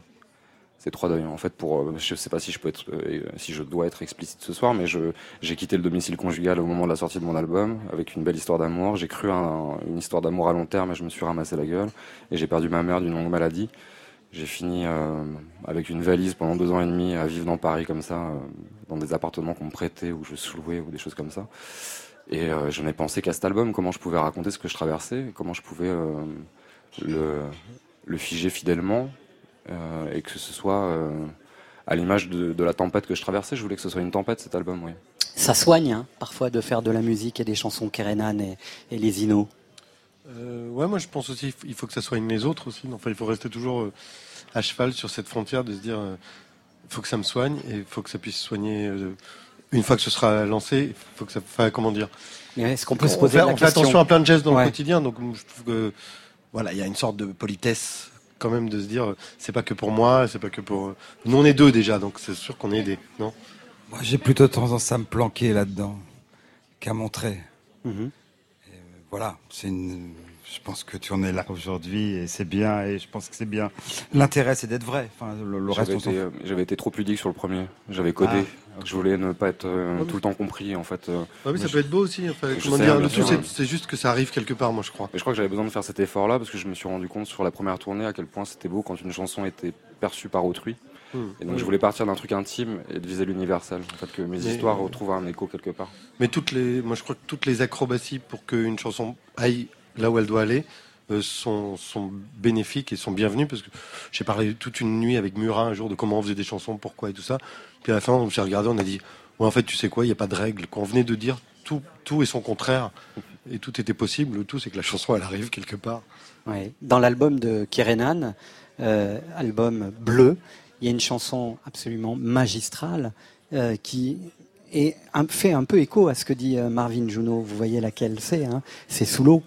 C'est trois deuils. En fait, pour, euh, je sais pas si je peux être, euh, si je dois être explicite ce soir, mais j'ai quitté le domicile conjugal au moment de la sortie de mon album, avec une belle histoire d'amour. J'ai cru à un- une histoire d'amour à long terme, et je me suis ramassé la gueule. Et j'ai perdu ma mère d'une longue maladie. J'ai fini euh, avec une valise pendant deux ans et demi à vivre dans Paris comme ça, euh, dans des appartements qu'on me prêtait ou je sous-louais ou des choses comme ça. Et euh, je n'ai pensé qu'à cet album, comment je pouvais raconter ce que je traversais, comment je pouvais euh, le, le figer fidèlement, euh, et que ce soit euh, à l'image de, de la tempête que je traversais. Je voulais que ce soit une tempête cet album, oui. Ça soigne hein, parfois de faire de la musique et des chansons Kerenan et, et les Inos. Euh, ouais, moi je pense aussi il faut que ça soigne les autres aussi. Enfin, il faut rester toujours euh, à cheval sur cette frontière de se dire euh, il faut que ça me soigne et il faut que ça puisse soigner. euh, une fois que ce sera lancé, il faut que ça. Enfin, comment dire Mais est-ce qu'on peut se On poser fait, la on fait question attention à plein de gestes dans Ouais. le quotidien, donc je trouve que voilà, il y a une sorte de politesse quand même de se dire euh, c'est pas que pour moi, c'est pas que pour. euh, Nous on est deux déjà, donc c'est sûr qu'on est aidés, non? Moi, j'ai plutôt tendance à me planquer là-dedans qu'à montrer. Mhm. Et, euh, voilà, c'est une. Je pense que tu en es là aujourd'hui et c'est bien. Et je pense que c'est bien. L'intérêt, c'est d'être vrai. Enfin, le, le reste, J'avais été, euh, j'avais été trop pudique sur le premier. J'avais codé. Ah, Je voulais ne pas être euh, Ouais, mais- tout le temps compris, en fait. euh. Ouais, mais ça peut être beau aussi. Enfin, Je comment sais, dire, bien le tout, c'est c'est juste que ça arrive quelque part, moi je crois. Et je crois que j'avais besoin de faire cet effort-là parce que je me suis rendu compte sur la première tournée à quel point c'était beau quand une chanson était perçue par autrui. Hmm. Et donc je voulais partir d'un truc intime et de viser l'universel. En fait, que mes Mais- histoires retrouvent un écho quelque part. Mais toutes les, moi je crois que toutes les acrobaties pour qu'une chanson aille là où elle doit aller euh, sont, bénéfiques et sont bienvenues parce que j'ai parlé toute une nuit avec Murat un jour de comment on faisait des chansons, pourquoi et tout ça. Puis à la fin, on s'est regardé, on a dit, ouais, en fait, tu sais quoi, il n'y a pas de règle. Quand on venait de dire tout, tout et son contraire et tout était possible, le tout c'est que la chanson elle arrive quelque part. Ouais. Dans l'album de Kerenan, euh, album bleu, il y a une chanson absolument magistrale euh, qui un- fait un peu écho à ce que dit euh, Marvin Juno. Vous voyez laquelle c'est, hein c'est sous l'eau.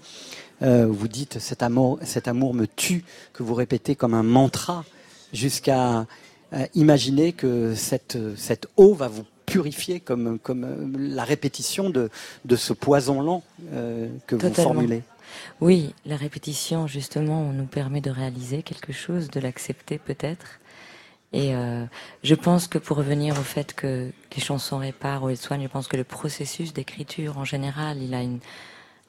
euh, vous dites cet amour, cet amour me tue, que vous répétez comme un mantra, jusqu'à euh, imaginer que cette, cette eau va vous purifier comme, comme euh, la répétition de, de ce poison lent euh, que vous formulez. Oui, la répétition, justement, nous permet de réaliser quelque chose, de l'accepter peut-être. Et euh, je pense que pour revenir au fait que les chansons réparent ou elles soignent, je pense que le processus d'écriture en général, il a une,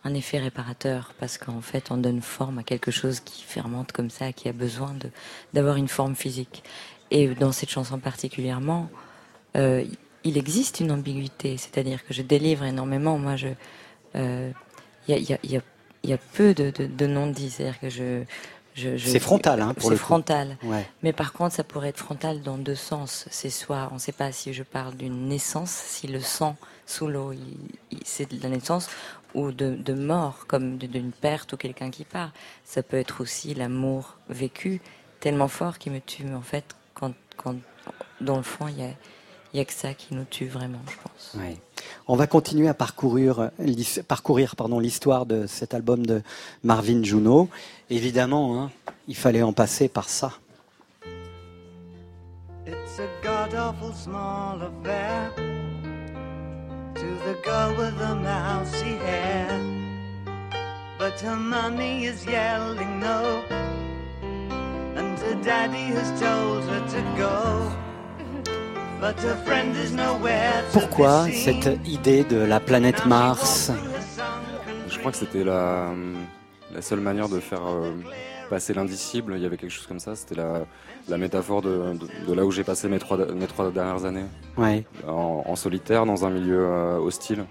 un effet réparateur parce qu'en fait, on donne forme à quelque chose qui fermente comme ça, qui a besoin de d'avoir une forme physique. Et dans cette chanson particulièrement, euh, il existe une ambiguïté, c'est-à-dire que je délivre énormément. Moi, je, euh, il y, a, y, a, y, y a peu de, de, de non-dits, c'est-à-dire que je- C'est frontal, hein, pour le frontal. Ouais. Mais par contre, ça pourrait être frontal dans deux sens. C'est soit, on ne sait pas si je parle d'une naissance, si le sang sous l'eau, c'est de la naissance, ou de, de mort, comme d'une perte ou quelqu'un qui part. Ça peut être aussi l'amour vécu tellement fort qui me tue. Mais en fait, quand, quand dans le fond, il y a, il y a que ça qui nous tue vraiment, je pense. Ouais. On va continuer à parcourir, euh, l'his- parcourir pardon, l'histoire de cet album de Marvin Juno. Évidemment, hein, il fallait en passer par ça. It's a god awful small affair to the girl with the mousy hair. But her mommy is yelling no, and her daddy has told her to go. Pourquoi cette idée de la planète Mars Je crois que c'était la, la seule manière de faire euh, passer l'indicible. Il y avait quelque chose comme ça. C'était la, la métaphore de, de- de là où j'ai passé mes trois, mes trois dernières années. Ouais. En, en solitaire, dans un milieu euh, hostile.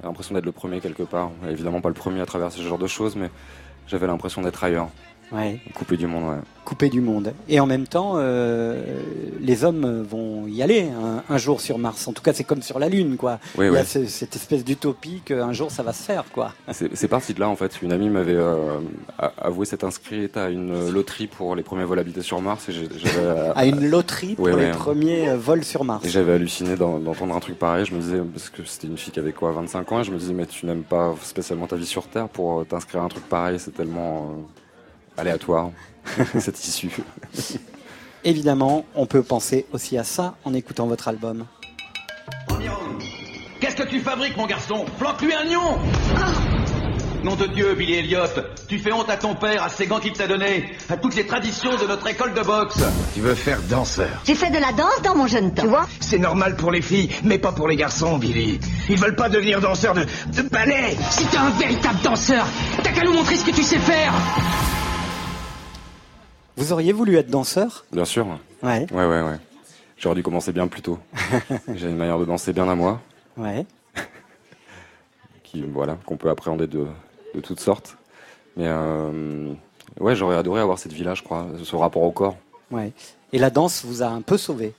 J'ai l'impression d'être le premier quelque part. Évidemment pas le premier à traverser ce genre de choses, mais j'avais l'impression d'être ailleurs. Ouais. Coupé du monde, ouais. Coupé du monde. Et en même temps, euh, les hommes vont y aller un, un jour sur Mars. En tout cas, c'est comme sur la Lune, quoi. Oui, Il y a ce- cette espèce d'utopie qu'un jour ça va se faire, quoi. (laughs) C'est parti de là en fait. Une amie m'avait euh, avoué s'être inscrite à une loterie pour les premiers vols habités sur Mars et j'avais À une loterie pour Ouais, les ouais. premiers euh, vols sur Mars. Et j'avais halluciné d'en- d'entendre un truc pareil. Je me disais, parce que c'était une fille qui avait quoi, 25 ans, et je me disais, mais tu n'aimes pas spécialement ta vie sur Terre pour euh, t'inscrire à un truc pareil, c'est tellement euh, aléatoire, (laughs) cette issue. Évidemment, on peut penser aussi à ça en écoutant votre album. Qu'est-ce que tu fabriques, mon garçon? Flanque-lui un nion Nom de Dieu, Billy Elliot, tu fais honte à ton père, à ses gants qu'il t'a donnés, à toutes les traditions de notre école de boxe. Tu veux faire danseur J'ai fait de la danse dans mon jeune temps. Tu vois? C'est normal pour les filles, mais pas pour les garçons, Billy. Ils veulent pas devenir danseurs de, de ballet. Si t'es un véritable danseur, t'as qu'à nous montrer ce que tu sais faire Vous auriez voulu être danseur Bien sûr. Ouais. Ouais, ouais, ouais. J'aurais dû commencer bien plus tôt. (laughs) J'ai une manière de danser bien à moi, Ouais. (laughs) qui, voilà, qu'on peut appréhender de, de toutes sortes. Mais euh, ouais, j'aurais adoré avoir cette vie-là, je crois, ce rapport au corps. Ouais. Et la danse vous a un peu sauvé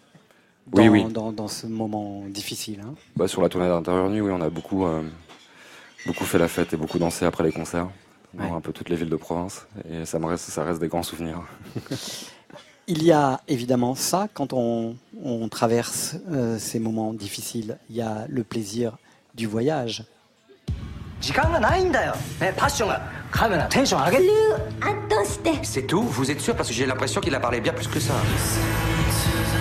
dans, Oui, oui. dans, dans ce moment difficile. hein? Bah, sur la tournée d'intérieur nuit, oui, on a beaucoup, euh, beaucoup fait la fête et beaucoup dansé après les concerts dans ouais. un peu toutes les villes de province. Et ça, me reste, ça reste des grands souvenirs. (laughs) Il y a évidemment ça quand on, on traverse euh, ces moments difficiles. Il y a le plaisir du voyage. Eh, c'est tout Vous êtes sûr? Parce que j'ai l'impression qu'il a parlé bien plus que ça.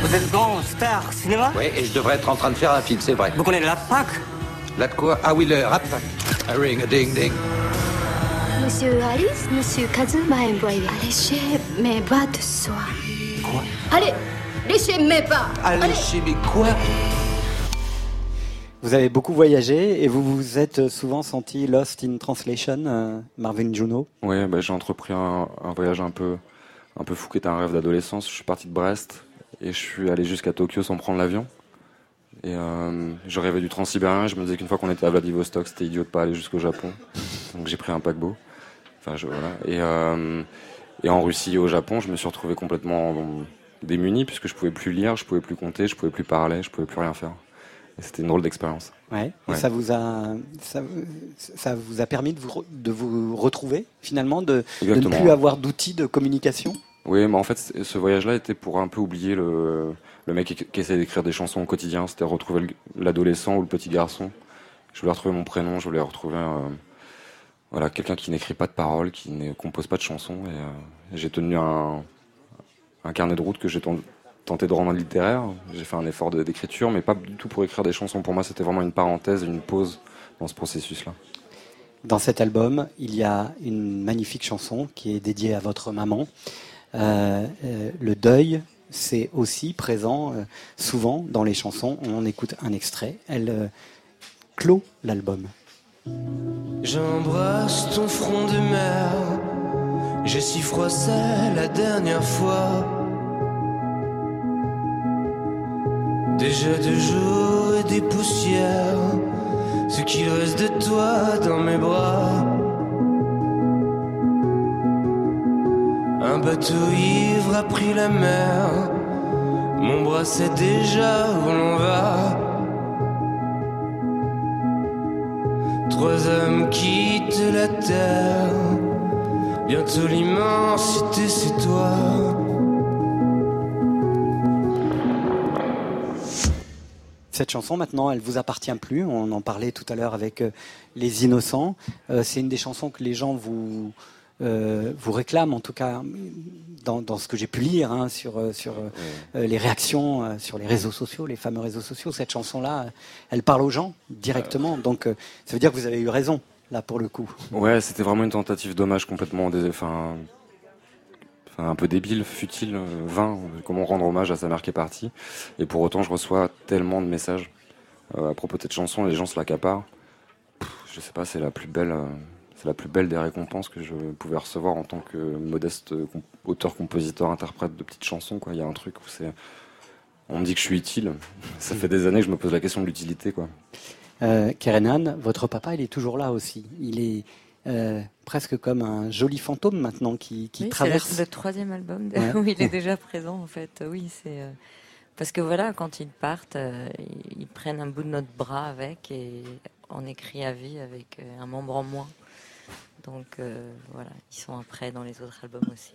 Vous êtes grand star cinéma? Oui, et je devrais être en train de faire un film, c'est vrai. Vous connaissez la PAC La quoi? Ah oui, le rap. A ah, ring, a ding, ding. Monsieur Alice, Monsieur Kazuma envoyé. Allez mes bas de soie. Quoi Allez, laissez mes bas. Allez chez mes quoi Vous avez beaucoup voyagé et vous vous êtes souvent senti lost in translation, euh, Marvin Juno. Ouais, bah, j'ai entrepris un, un voyage un peu, un peu fou qui était un rêve d'adolescence. Je suis parti de Brest et je suis allé jusqu'à Tokyo sans prendre l'avion. Et euh, je rêvais du transsibérien. Je me disais qu'une fois qu'on était à Vladivostok, c'était idiot de pas aller jusqu'au Japon. Donc j'ai pris un paquebot. Enfin, je, voilà. Et, euh, et en Russie et au Japon, je me suis retrouvé complètement démuni puisque je pouvais plus lire, je pouvais plus compter, je pouvais plus parler, je pouvais plus rien faire. Et c'était une drôle d'expérience. Ouais. Ça vous a, ça, ça vous a permis de vous, de vous retrouver finalement, de, de ne plus avoir d'outils de communication? Oui, mais en fait, ce voyage-là était pour un peu oublier le, le mec qui, qui essaie d'écrire des chansons au quotidien. C'était retrouver le- l'adolescent ou le petit garçon. Je voulais retrouver mon prénom, je voulais retrouver euh, voilà, quelqu'un qui n'écrit pas de paroles, qui ne compose pas de chansons. Et, euh, j'ai tenu un, carnet de route que j'ai ten- tenté de rendre littéraire. J'ai fait un effort d'écriture, mais pas du tout pour écrire des chansons. Pour moi, c'était vraiment une parenthèse, une pause dans ce processus-là. Dans cet album, il y a une magnifique chanson qui est dédiée à votre maman. Euh, euh, le deuil, c'est aussi présent souvent dans les chansons. On écoute un extrait. Elle clôt l'album. J'embrasse ton front de mer. J'ai si froissé la dernière fois. Déjà deux jours et des poussières. Ce qu'il reste de toi dans mes bras. Un bateau ivre a pris la mer. Mon bras sait déjà où l'on va. Trois hommes quittent la terre. Bientôt l'immensité, c'est toi. Cette chanson, maintenant, elle vous appartient plus. On en parlait tout à l'heure avec euh, Les Innocents. Euh, c'est une des chansons que les gens vous, euh, vous réclament, en tout cas, dans, dans ce que j'ai pu lire hein, sur, euh, sur euh, les réactions sur les réseaux sociaux, les fameux réseaux sociaux. Cette chanson-là, elle parle aux gens directement. Donc, ça veut dire que vous avez eu raison, là, pour le coup. Ouais, c'était vraiment une tentative d'hommage complètement, dés- enfin, enfin, un peu débile, futile, vain. Comment rendre hommage à sa mère qui est partie. Et pour autant, je reçois tellement de messages euh, à propos de cette chanson, les gens se l'accaparent. Je sais pas, c'est la plus belle, euh, c'est la plus belle des récompenses que je pouvais recevoir en tant que modeste comp- auteur, compositeur, interprète de petites chansons. Quoi, il y a un truc où c'est, on me dit que je suis utile. (laughs) Ça fait des années que je me pose la question de l'utilité, quoi. Euh, Kerenan, votre papa, il est toujours là aussi. Il est euh, presque comme un joli fantôme maintenant qui, qui Oui, c'est traverse. le, le troisième album de- Ouais. (laughs) où il est (laughs) déjà présent en fait. Oui, c'est euh, parce que voilà, quand ils partent, euh, ils, ils prennent un bout de notre bras avec et on écrit à vie avec un membre en moins. Donc euh, voilà, ils sont après dans les autres albums aussi.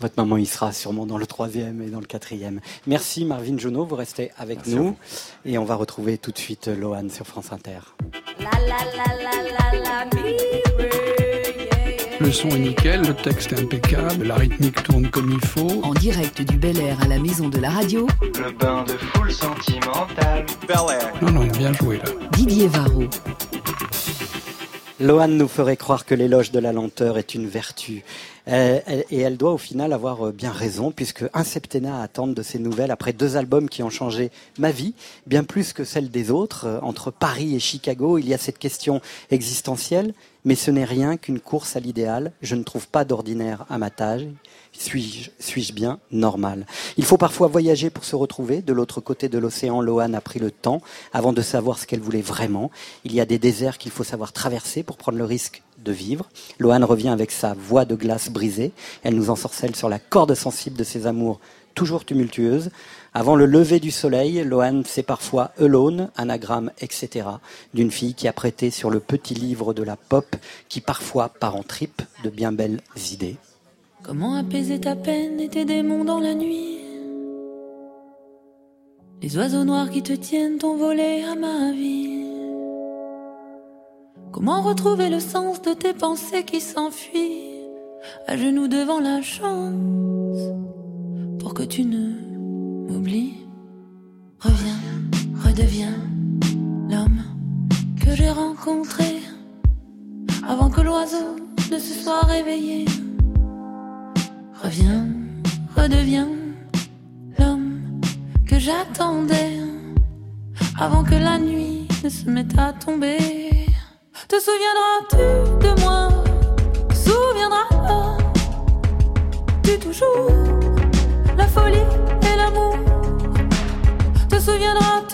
Votre maman, il sera sûrement dans le troisième et dans le quatrième. Merci Marvin Jonot, vous restez avec Merci nous. Et on va retrouver tout de suite Lohan sur France Inter. Le son est nickel, le texte est impeccable, la rythmique tourne comme il faut. En direct du Bel Air à la maison de la radio, Le bain de foule sentimentale. Non, non, bien joué là. Didier Varro. Lohan nous ferait croire que l'éloge de la lenteur est une vertu. Euh, et elle doit au final avoir euh, bien raison, puisque un septennat à attendre de ses nouvelles après deux albums qui ont changé ma vie, bien plus que celle des autres. Euh, entre Paris et Chicago, il y a cette question existentielle, mais ce n'est rien qu'une course à l'idéal. Je ne trouve pas d'ordinaire à ma taille. Suis-je suis bien normal? Il faut parfois voyager pour se retrouver. De l'autre côté de l'océan, Lohan a pris le temps avant de savoir ce qu'elle voulait vraiment. Il y a des déserts qu'il faut savoir traverser pour prendre le risque de vivre. Lohan revient avec sa voix de glace brisée. Elle nous ensorcelle sur la corde sensible de ses amours toujours tumultueuses. Avant le lever du soleil, Lohan c'est parfois Alone, anagramme, etc. d'une fille qui a prêté sur le petit livre de la pop qui parfois part en tripe de bien belles idées. Comment apaiser ta peine et tes démons dans la nuit? Les oiseaux noirs qui te tiennent t'ont volé à ma vie. Comment retrouver le sens de tes pensées qui s'enfuient à genoux devant la chance pour que tu ne m'oublies? Reviens, redeviens l'homme que j'ai rencontré avant que l'oiseau ne se soit réveillé. Reviens, redeviens l'homme que j'attendais avant que la nuit ne se mette à tomber. Te souviendras-tu de moi? Souviendras-tu toujours la folie et l'amour? Te souviendras-tu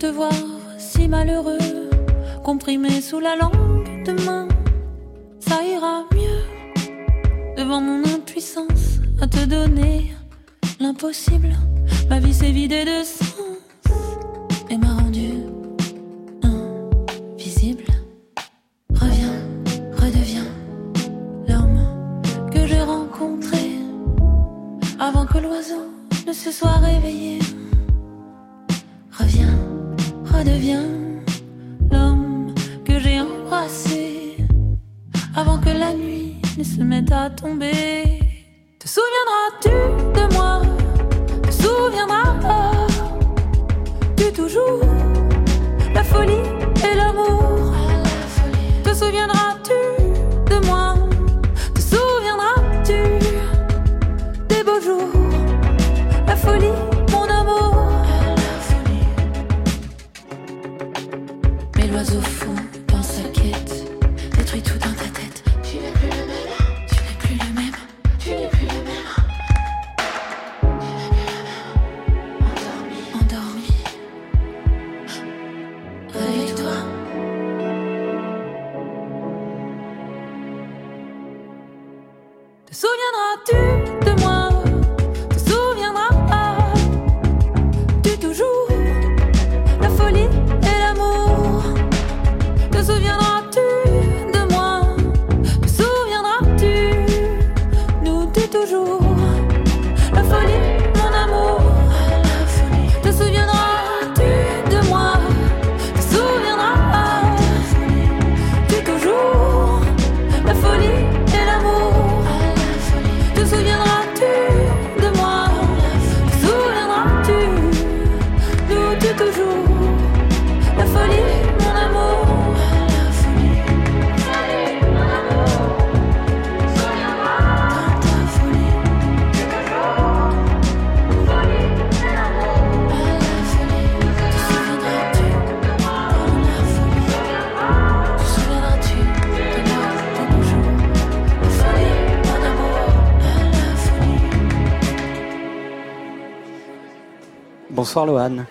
te voir si malheureux, comprimé sous la langue de main. Ça ira mieux devant mon impuissance à te donner l'impossible. Ma vie s'est vidée de sens Bonsoir Lohan.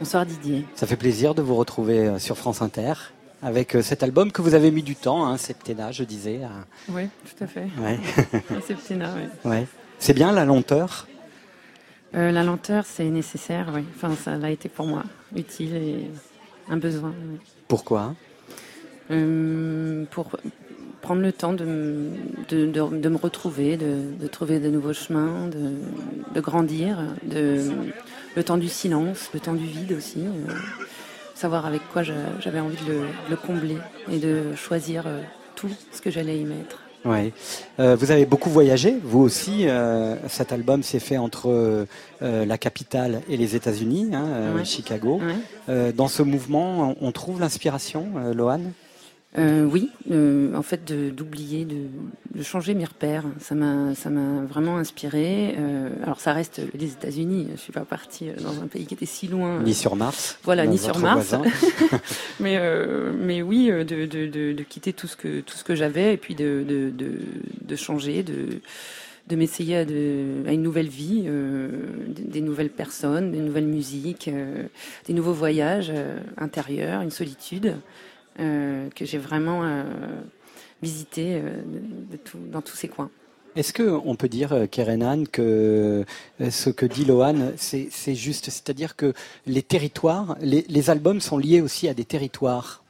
Bonsoir Didier. Ça fait plaisir de vous retrouver euh, sur France Inter avec euh, cet album que vous avez mis du temps, hein, Septena, je disais. Oui, tout à fait. Ouais. (laughs) C'est Ptina, oui. Ouais. C'est bien la lenteur? Euh, la lenteur, c'est nécessaire, oui. Enfin, ça l'a été pour moi, utile et un besoin. oui. Pourquoi? Euh, pour prendre le temps de, me- de, de- de me retrouver, de, de trouver de nouveaux chemins, de, de grandir, de, le temps du silence, le temps du vide aussi. euh, savoir avec quoi j'avais envie de le, de le combler et de choisir euh, tout ce que j'allais y mettre. Ouais. Euh, vous avez beaucoup voyagé, vous aussi. euh, cet album s'est fait entre euh, la capitale et les États-Unis, hein, Ouais. Chicago. Ouais. Dans ce mouvement, on trouve l'inspiration, Lohan Euh, oui, euh, en fait, d'oublier, de, de changer mes repères, ça m'a, ça m'a vraiment inspiré. Euh, alors, ça reste les États-Unis. Je suis pas partie euh, dans un pays qui était si loin. Ni sur Mars, Voilà, ni sur Mars. (laughs) mais, euh, mais oui, euh, de, de, de, de quitter tout ce que tout ce que j'avais et puis de, de, de, de changer, de de m'essayer à, à une nouvelle vie, euh, des, nouvelles personnes, des nouvelles musiques, euh, des nouveaux voyages euh, intérieurs, une solitude euh, que j'ai vraiment euh, visité euh, de- de tout- dans tous ces coins. Est-ce que on peut dire, euh, Kerenan, que euh, ce que dit Lohan, c'est juste, c'est-à-dire que les territoires, les, les albums sont liés aussi à des territoires?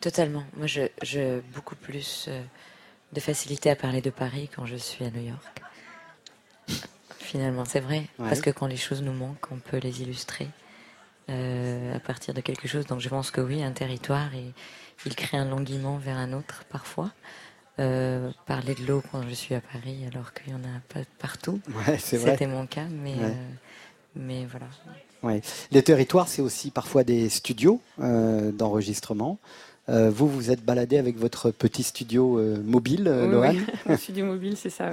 Totalement. Moi, je, je beaucoup plus euh, de facilité à parler de Paris quand je suis à New York. Finalement, c'est vrai. Ouais. Parce que quand les choses nous manquent, on peut les illustrer euh, à partir de quelque chose. Donc, je pense que oui, un territoire, et, il crée un languiment vers un autre parfois. Euh, parler de l'eau quand je suis à Paris, alors qu'il n'y en a pas partout. Ouais. C'était mon cas, mais, Ouais. euh, mais voilà. Ouais. Les territoires, c'est aussi parfois des studios d'enregistrement. Euh, vous, vous êtes baladé avec votre petit studio euh, mobile, euh, Oui. Mon (laughs) studio mobile, c'est ça.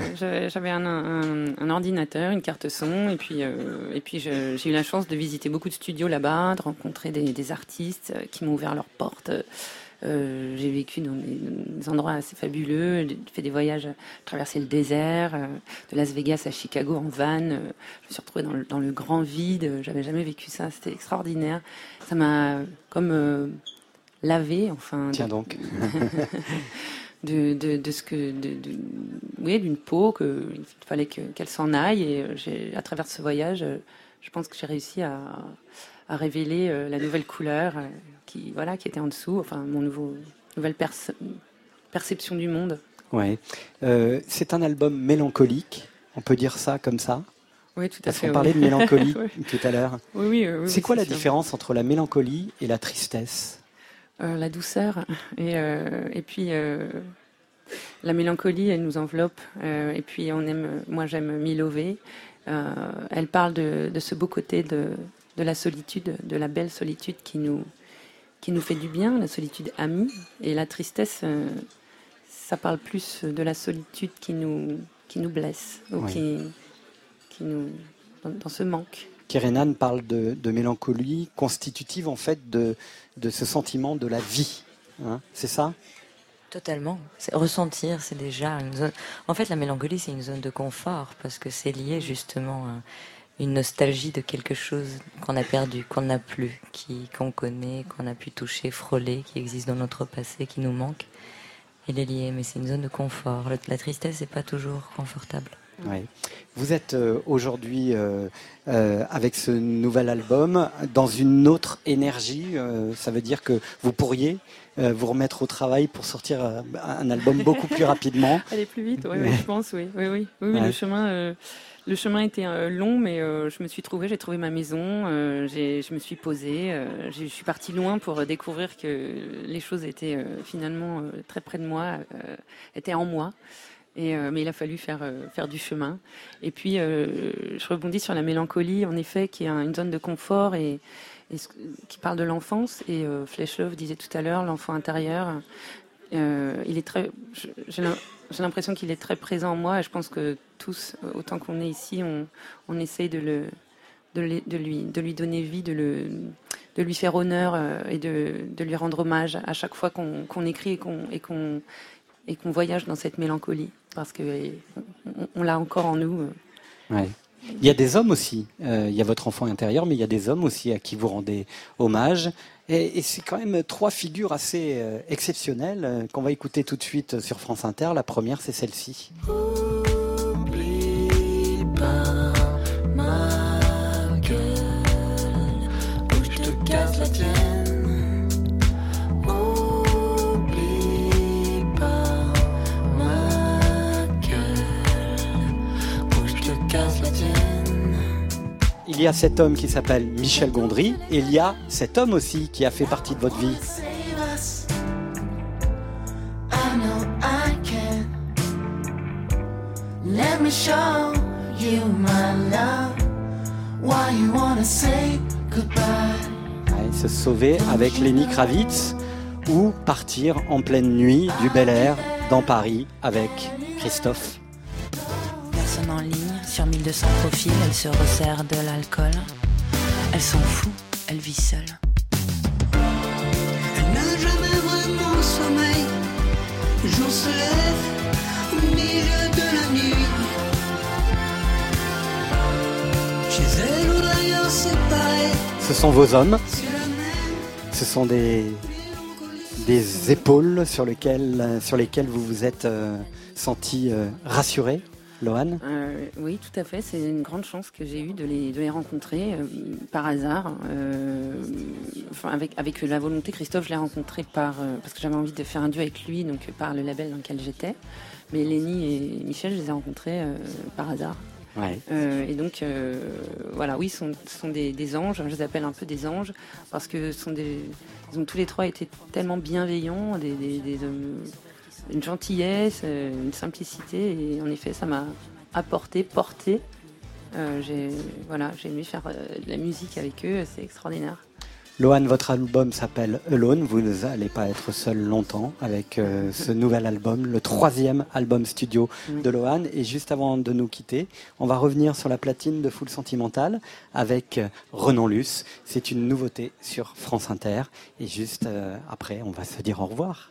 J'avais un, un- un ordinateur, une carte son, et puis, euh, et puis j'ai eu la chance de visiter beaucoup de studios là-bas, de rencontrer des, des artistes qui m'ont ouvert leurs portes. J'ai vécu dans des, des endroits assez fabuleux, j'ai fait des voyages, traversé le désert, de Las Vegas à Chicago en van. je me suis retrouvée dans le, dans le grand vide, j'avais jamais vécu ça, c'était extraordinaire. Ça m'a comme lavé, enfin. Tiens de- donc. (laughs) de, de, de ce que de, oui d'une peau que il fallait que- qu'elle s'en aille et euh, à travers ce voyage euh, je pense que j'ai réussi à, à révéler euh, la nouvelle couleur qui voilà qui était en dessous enfin mon nouveau nouvelle perce- perception du monde Ouais. Euh, c'est un album mélancolique, on peut dire ça comme ça Oui, tout à Parce fait. oui. parlait de mélancolie (laughs) Oui. tout à l'heure. Oui, oui, oui, C'est oui, quoi la sûr. différence entre la mélancolie et la tristesse? La douceur et, euh, et puis euh, la mélancolie, elle nous enveloppe. euh, et puis on aime, moi j'aime Milové. Euh, elle parle de, de ce beau côté de, de la solitude, de la belle solitude qui nous, qui nous fait du bien, la solitude amie. Et la tristesse, euh, ça parle plus de la solitude qui nous, qui nous blesse ou Oui. qui, qui nous dans, dans ce manque. Kerenan parle de, mélancolie constitutive en fait de, de ce sentiment de la vie. hein. c'est ça? Totalement. Ressentir, c'est déjà une zone. En fait, la mélancolie, c'est une zone de confort parce que c'est lié justement à une nostalgie de quelque chose qu'on a perdu, qu'on n'a plus, qui qu'on connaît, qu'on a pu toucher, frôler, qui existe dans notre passé, qui nous manque. Elle est liée, mais c'est une zone de confort. La tristesse, c'est pas toujours confortable. Oui. Vous êtes euh, aujourd'hui euh, euh, avec ce nouvel album dans une autre énergie. euh, ça veut dire que vous pourriez vous remettre au travail pour sortir un album beaucoup plus (laughs) rapidement. Aller plus vite, Ouais. je pense, oui. Oui, oui. oui, oui, Ouais. Le chemin, le chemin était long, mais je me suis trouvée, j'ai trouvé ma maison, je me suis posée, je suis partie loin pour découvrir que les choses étaient finalement très près de moi, étaient en moi. Euh, mais il a fallu faire, euh, du chemin. Et puis, euh, je rebondis sur la mélancolie, en effet, qui est un- une zone de confort et, qui parle de l'enfance. Et euh, disait tout à l'heure, l'enfant intérieur, il est très. J'ai l'im- j'ai l'impression qu'il est très présent en moi et je pense que tous, autant qu'on est ici, on, on essaye de, lui, donner vie, de, lui faire honneur et de, lui rendre hommage à chaque fois qu'on écrit et qu'on et qu'on voyage dans cette mélancolie parce que euh, on, on l'a encore en nous. euh. Ouais. Il y a des hommes aussi. Euh, il y a votre enfant intérieur, mais il y a des hommes aussi à qui vous rendez hommage. Et, et c'est quand même trois figures assez euh, exceptionnelles euh, qu'on va écouter tout de suite sur France Inter. La première, c'est celle-ci. Ma gueule, ou je te casse la tienne. Il y a cet homme qui s'appelle Michel Gondry, et il y a cet homme aussi qui a fait partie de votre vie. Se sauver avec Lenny Kravitz ou partir en pleine nuit du Bel Air dans Paris avec Christophe. En ligne, sur 1200 profils, elle se resserre de l'alcool. Elle s'en fout, elle vit seule. Elle n'a jamais vraiment sommeil. Le jour se lève au milieu de la nuit. Chez elle ou d'ailleurs, c'est pareil. Ce sont vos hommes. Ce sont des, des épaules sur lesquelles, sur lesquelles vous vous êtes euh, senti euh, rassuré, Lohan Euh, oui, tout à fait. C'est une grande chance que j'ai eue de les, de les rencontrer euh, par hasard. Euh, enfin, avec, avec la volonté, Christophe, je l'ai rencontré par, parce que j'avais envie de faire un duo avec lui, donc par le label dans lequel j'étais. Mais Lenny et Michel, je les ai rencontrés par hasard. Ouais. Euh, et donc, euh, voilà, oui, ce sont, sont des, des anges. Je les appelle un peu des anges parce que sont des, ils ont tous les trois été tellement bienveillants, des, des- des hommes, une gentillesse, euh, une simplicité. Et en effet, ça m'a apporté, porté. Euh, j'ai, voilà, j'ai aimé faire euh, de la musique avec eux. C'est extraordinaire. Lohan, votre album s'appelle Alone. Vous n'allez pas être seul longtemps avec euh, ce nouvel album, le troisième album studio de Lohan. Et juste avant de nous quitter, on va revenir sur la platine de Full Sentimental avec Renan Luce. C'est une nouveauté sur France Inter. Et juste euh, après, on va se dire au revoir.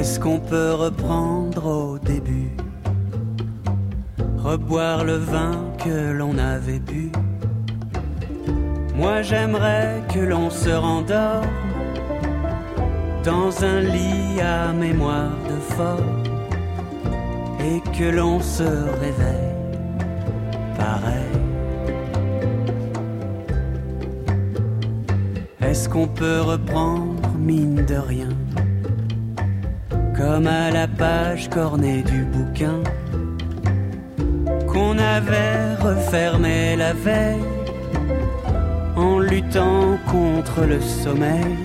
Est-ce qu'on peut reprendre au début? Reboire le vin que l'on avait bu? Moi j'aimerais que l'on se rendorme Dans un lit à mémoire de fort Et que l'on se réveille pareil Est-ce qu'on peut reprendre mine de rien. Comme à la page cornée du bouquin qu'on avait refermé la veille en luttant contre le sommeil.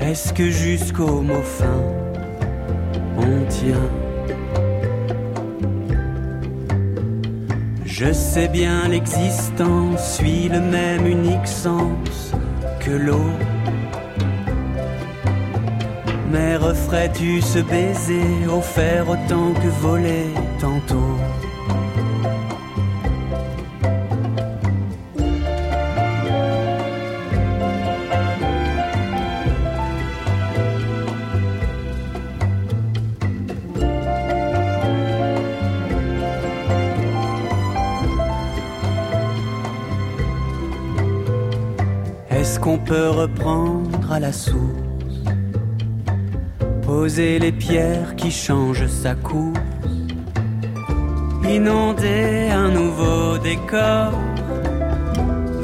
Est-ce que jusqu'au mot fin on tient? Je sais bien l'existence suit le même unique sens que l'eau. Mais referais-tu ce baiser offert autant que voler tantôt? Qu'on peut reprendre à la source? Poser les pierres qui changent sa course. Inonder un nouveau décor.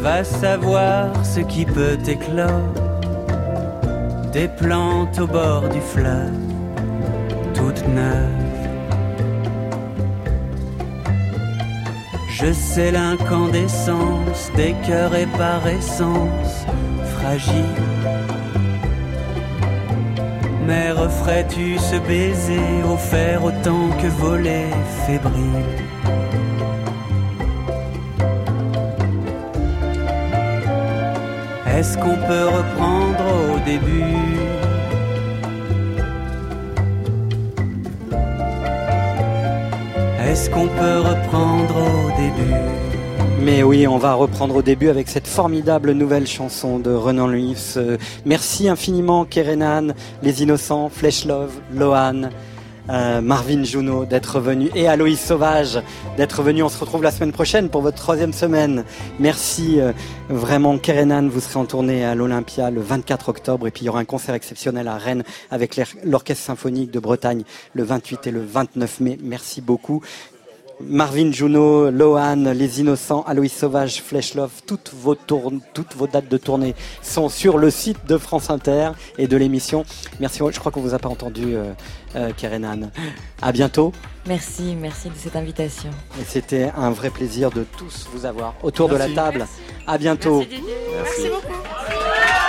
Va savoir ce qui peut éclore. Des plantes au bord du fleuve, toutes neuves. Je sais l'incandescence des cœurs et par essence mais referais-tu ce baiser offert autant que voler fébrile Est-ce qu'on peut reprendre au début? Est-ce qu'on peut reprendre au début? Mais oui, on va reprendre au début avec cette formidable nouvelle chanson de Renan Luis. Euh, merci infiniment Kerenan, Les Innocents, Flesh Love, Lohan, euh, Marvin Juno d'être venu et Aloïs Sauvage d'être venu. On se retrouve la semaine prochaine pour votre troisième semaine. Merci euh, vraiment Kerenan, vous serez en tournée à l'Olympia le 24 octobre et puis il y aura un concert exceptionnel à Rennes avec l'Orchestre Symphonique de Bretagne le 28 et le 29 mai. Merci beaucoup. Marvin Juno, Lohan, Les Innocents, Aloïs Sauvage, Flesh Love, toutes vos, toutes vos dates de tournée sont sur le site de France Inter et de l'émission. Merci, je crois qu'on vous a pas entendu, euh, euh Kerenan. À bientôt. Merci, merci de cette invitation. Et c'était un vrai plaisir de tous vous avoir autour de la table. À bientôt. merci beaucoup.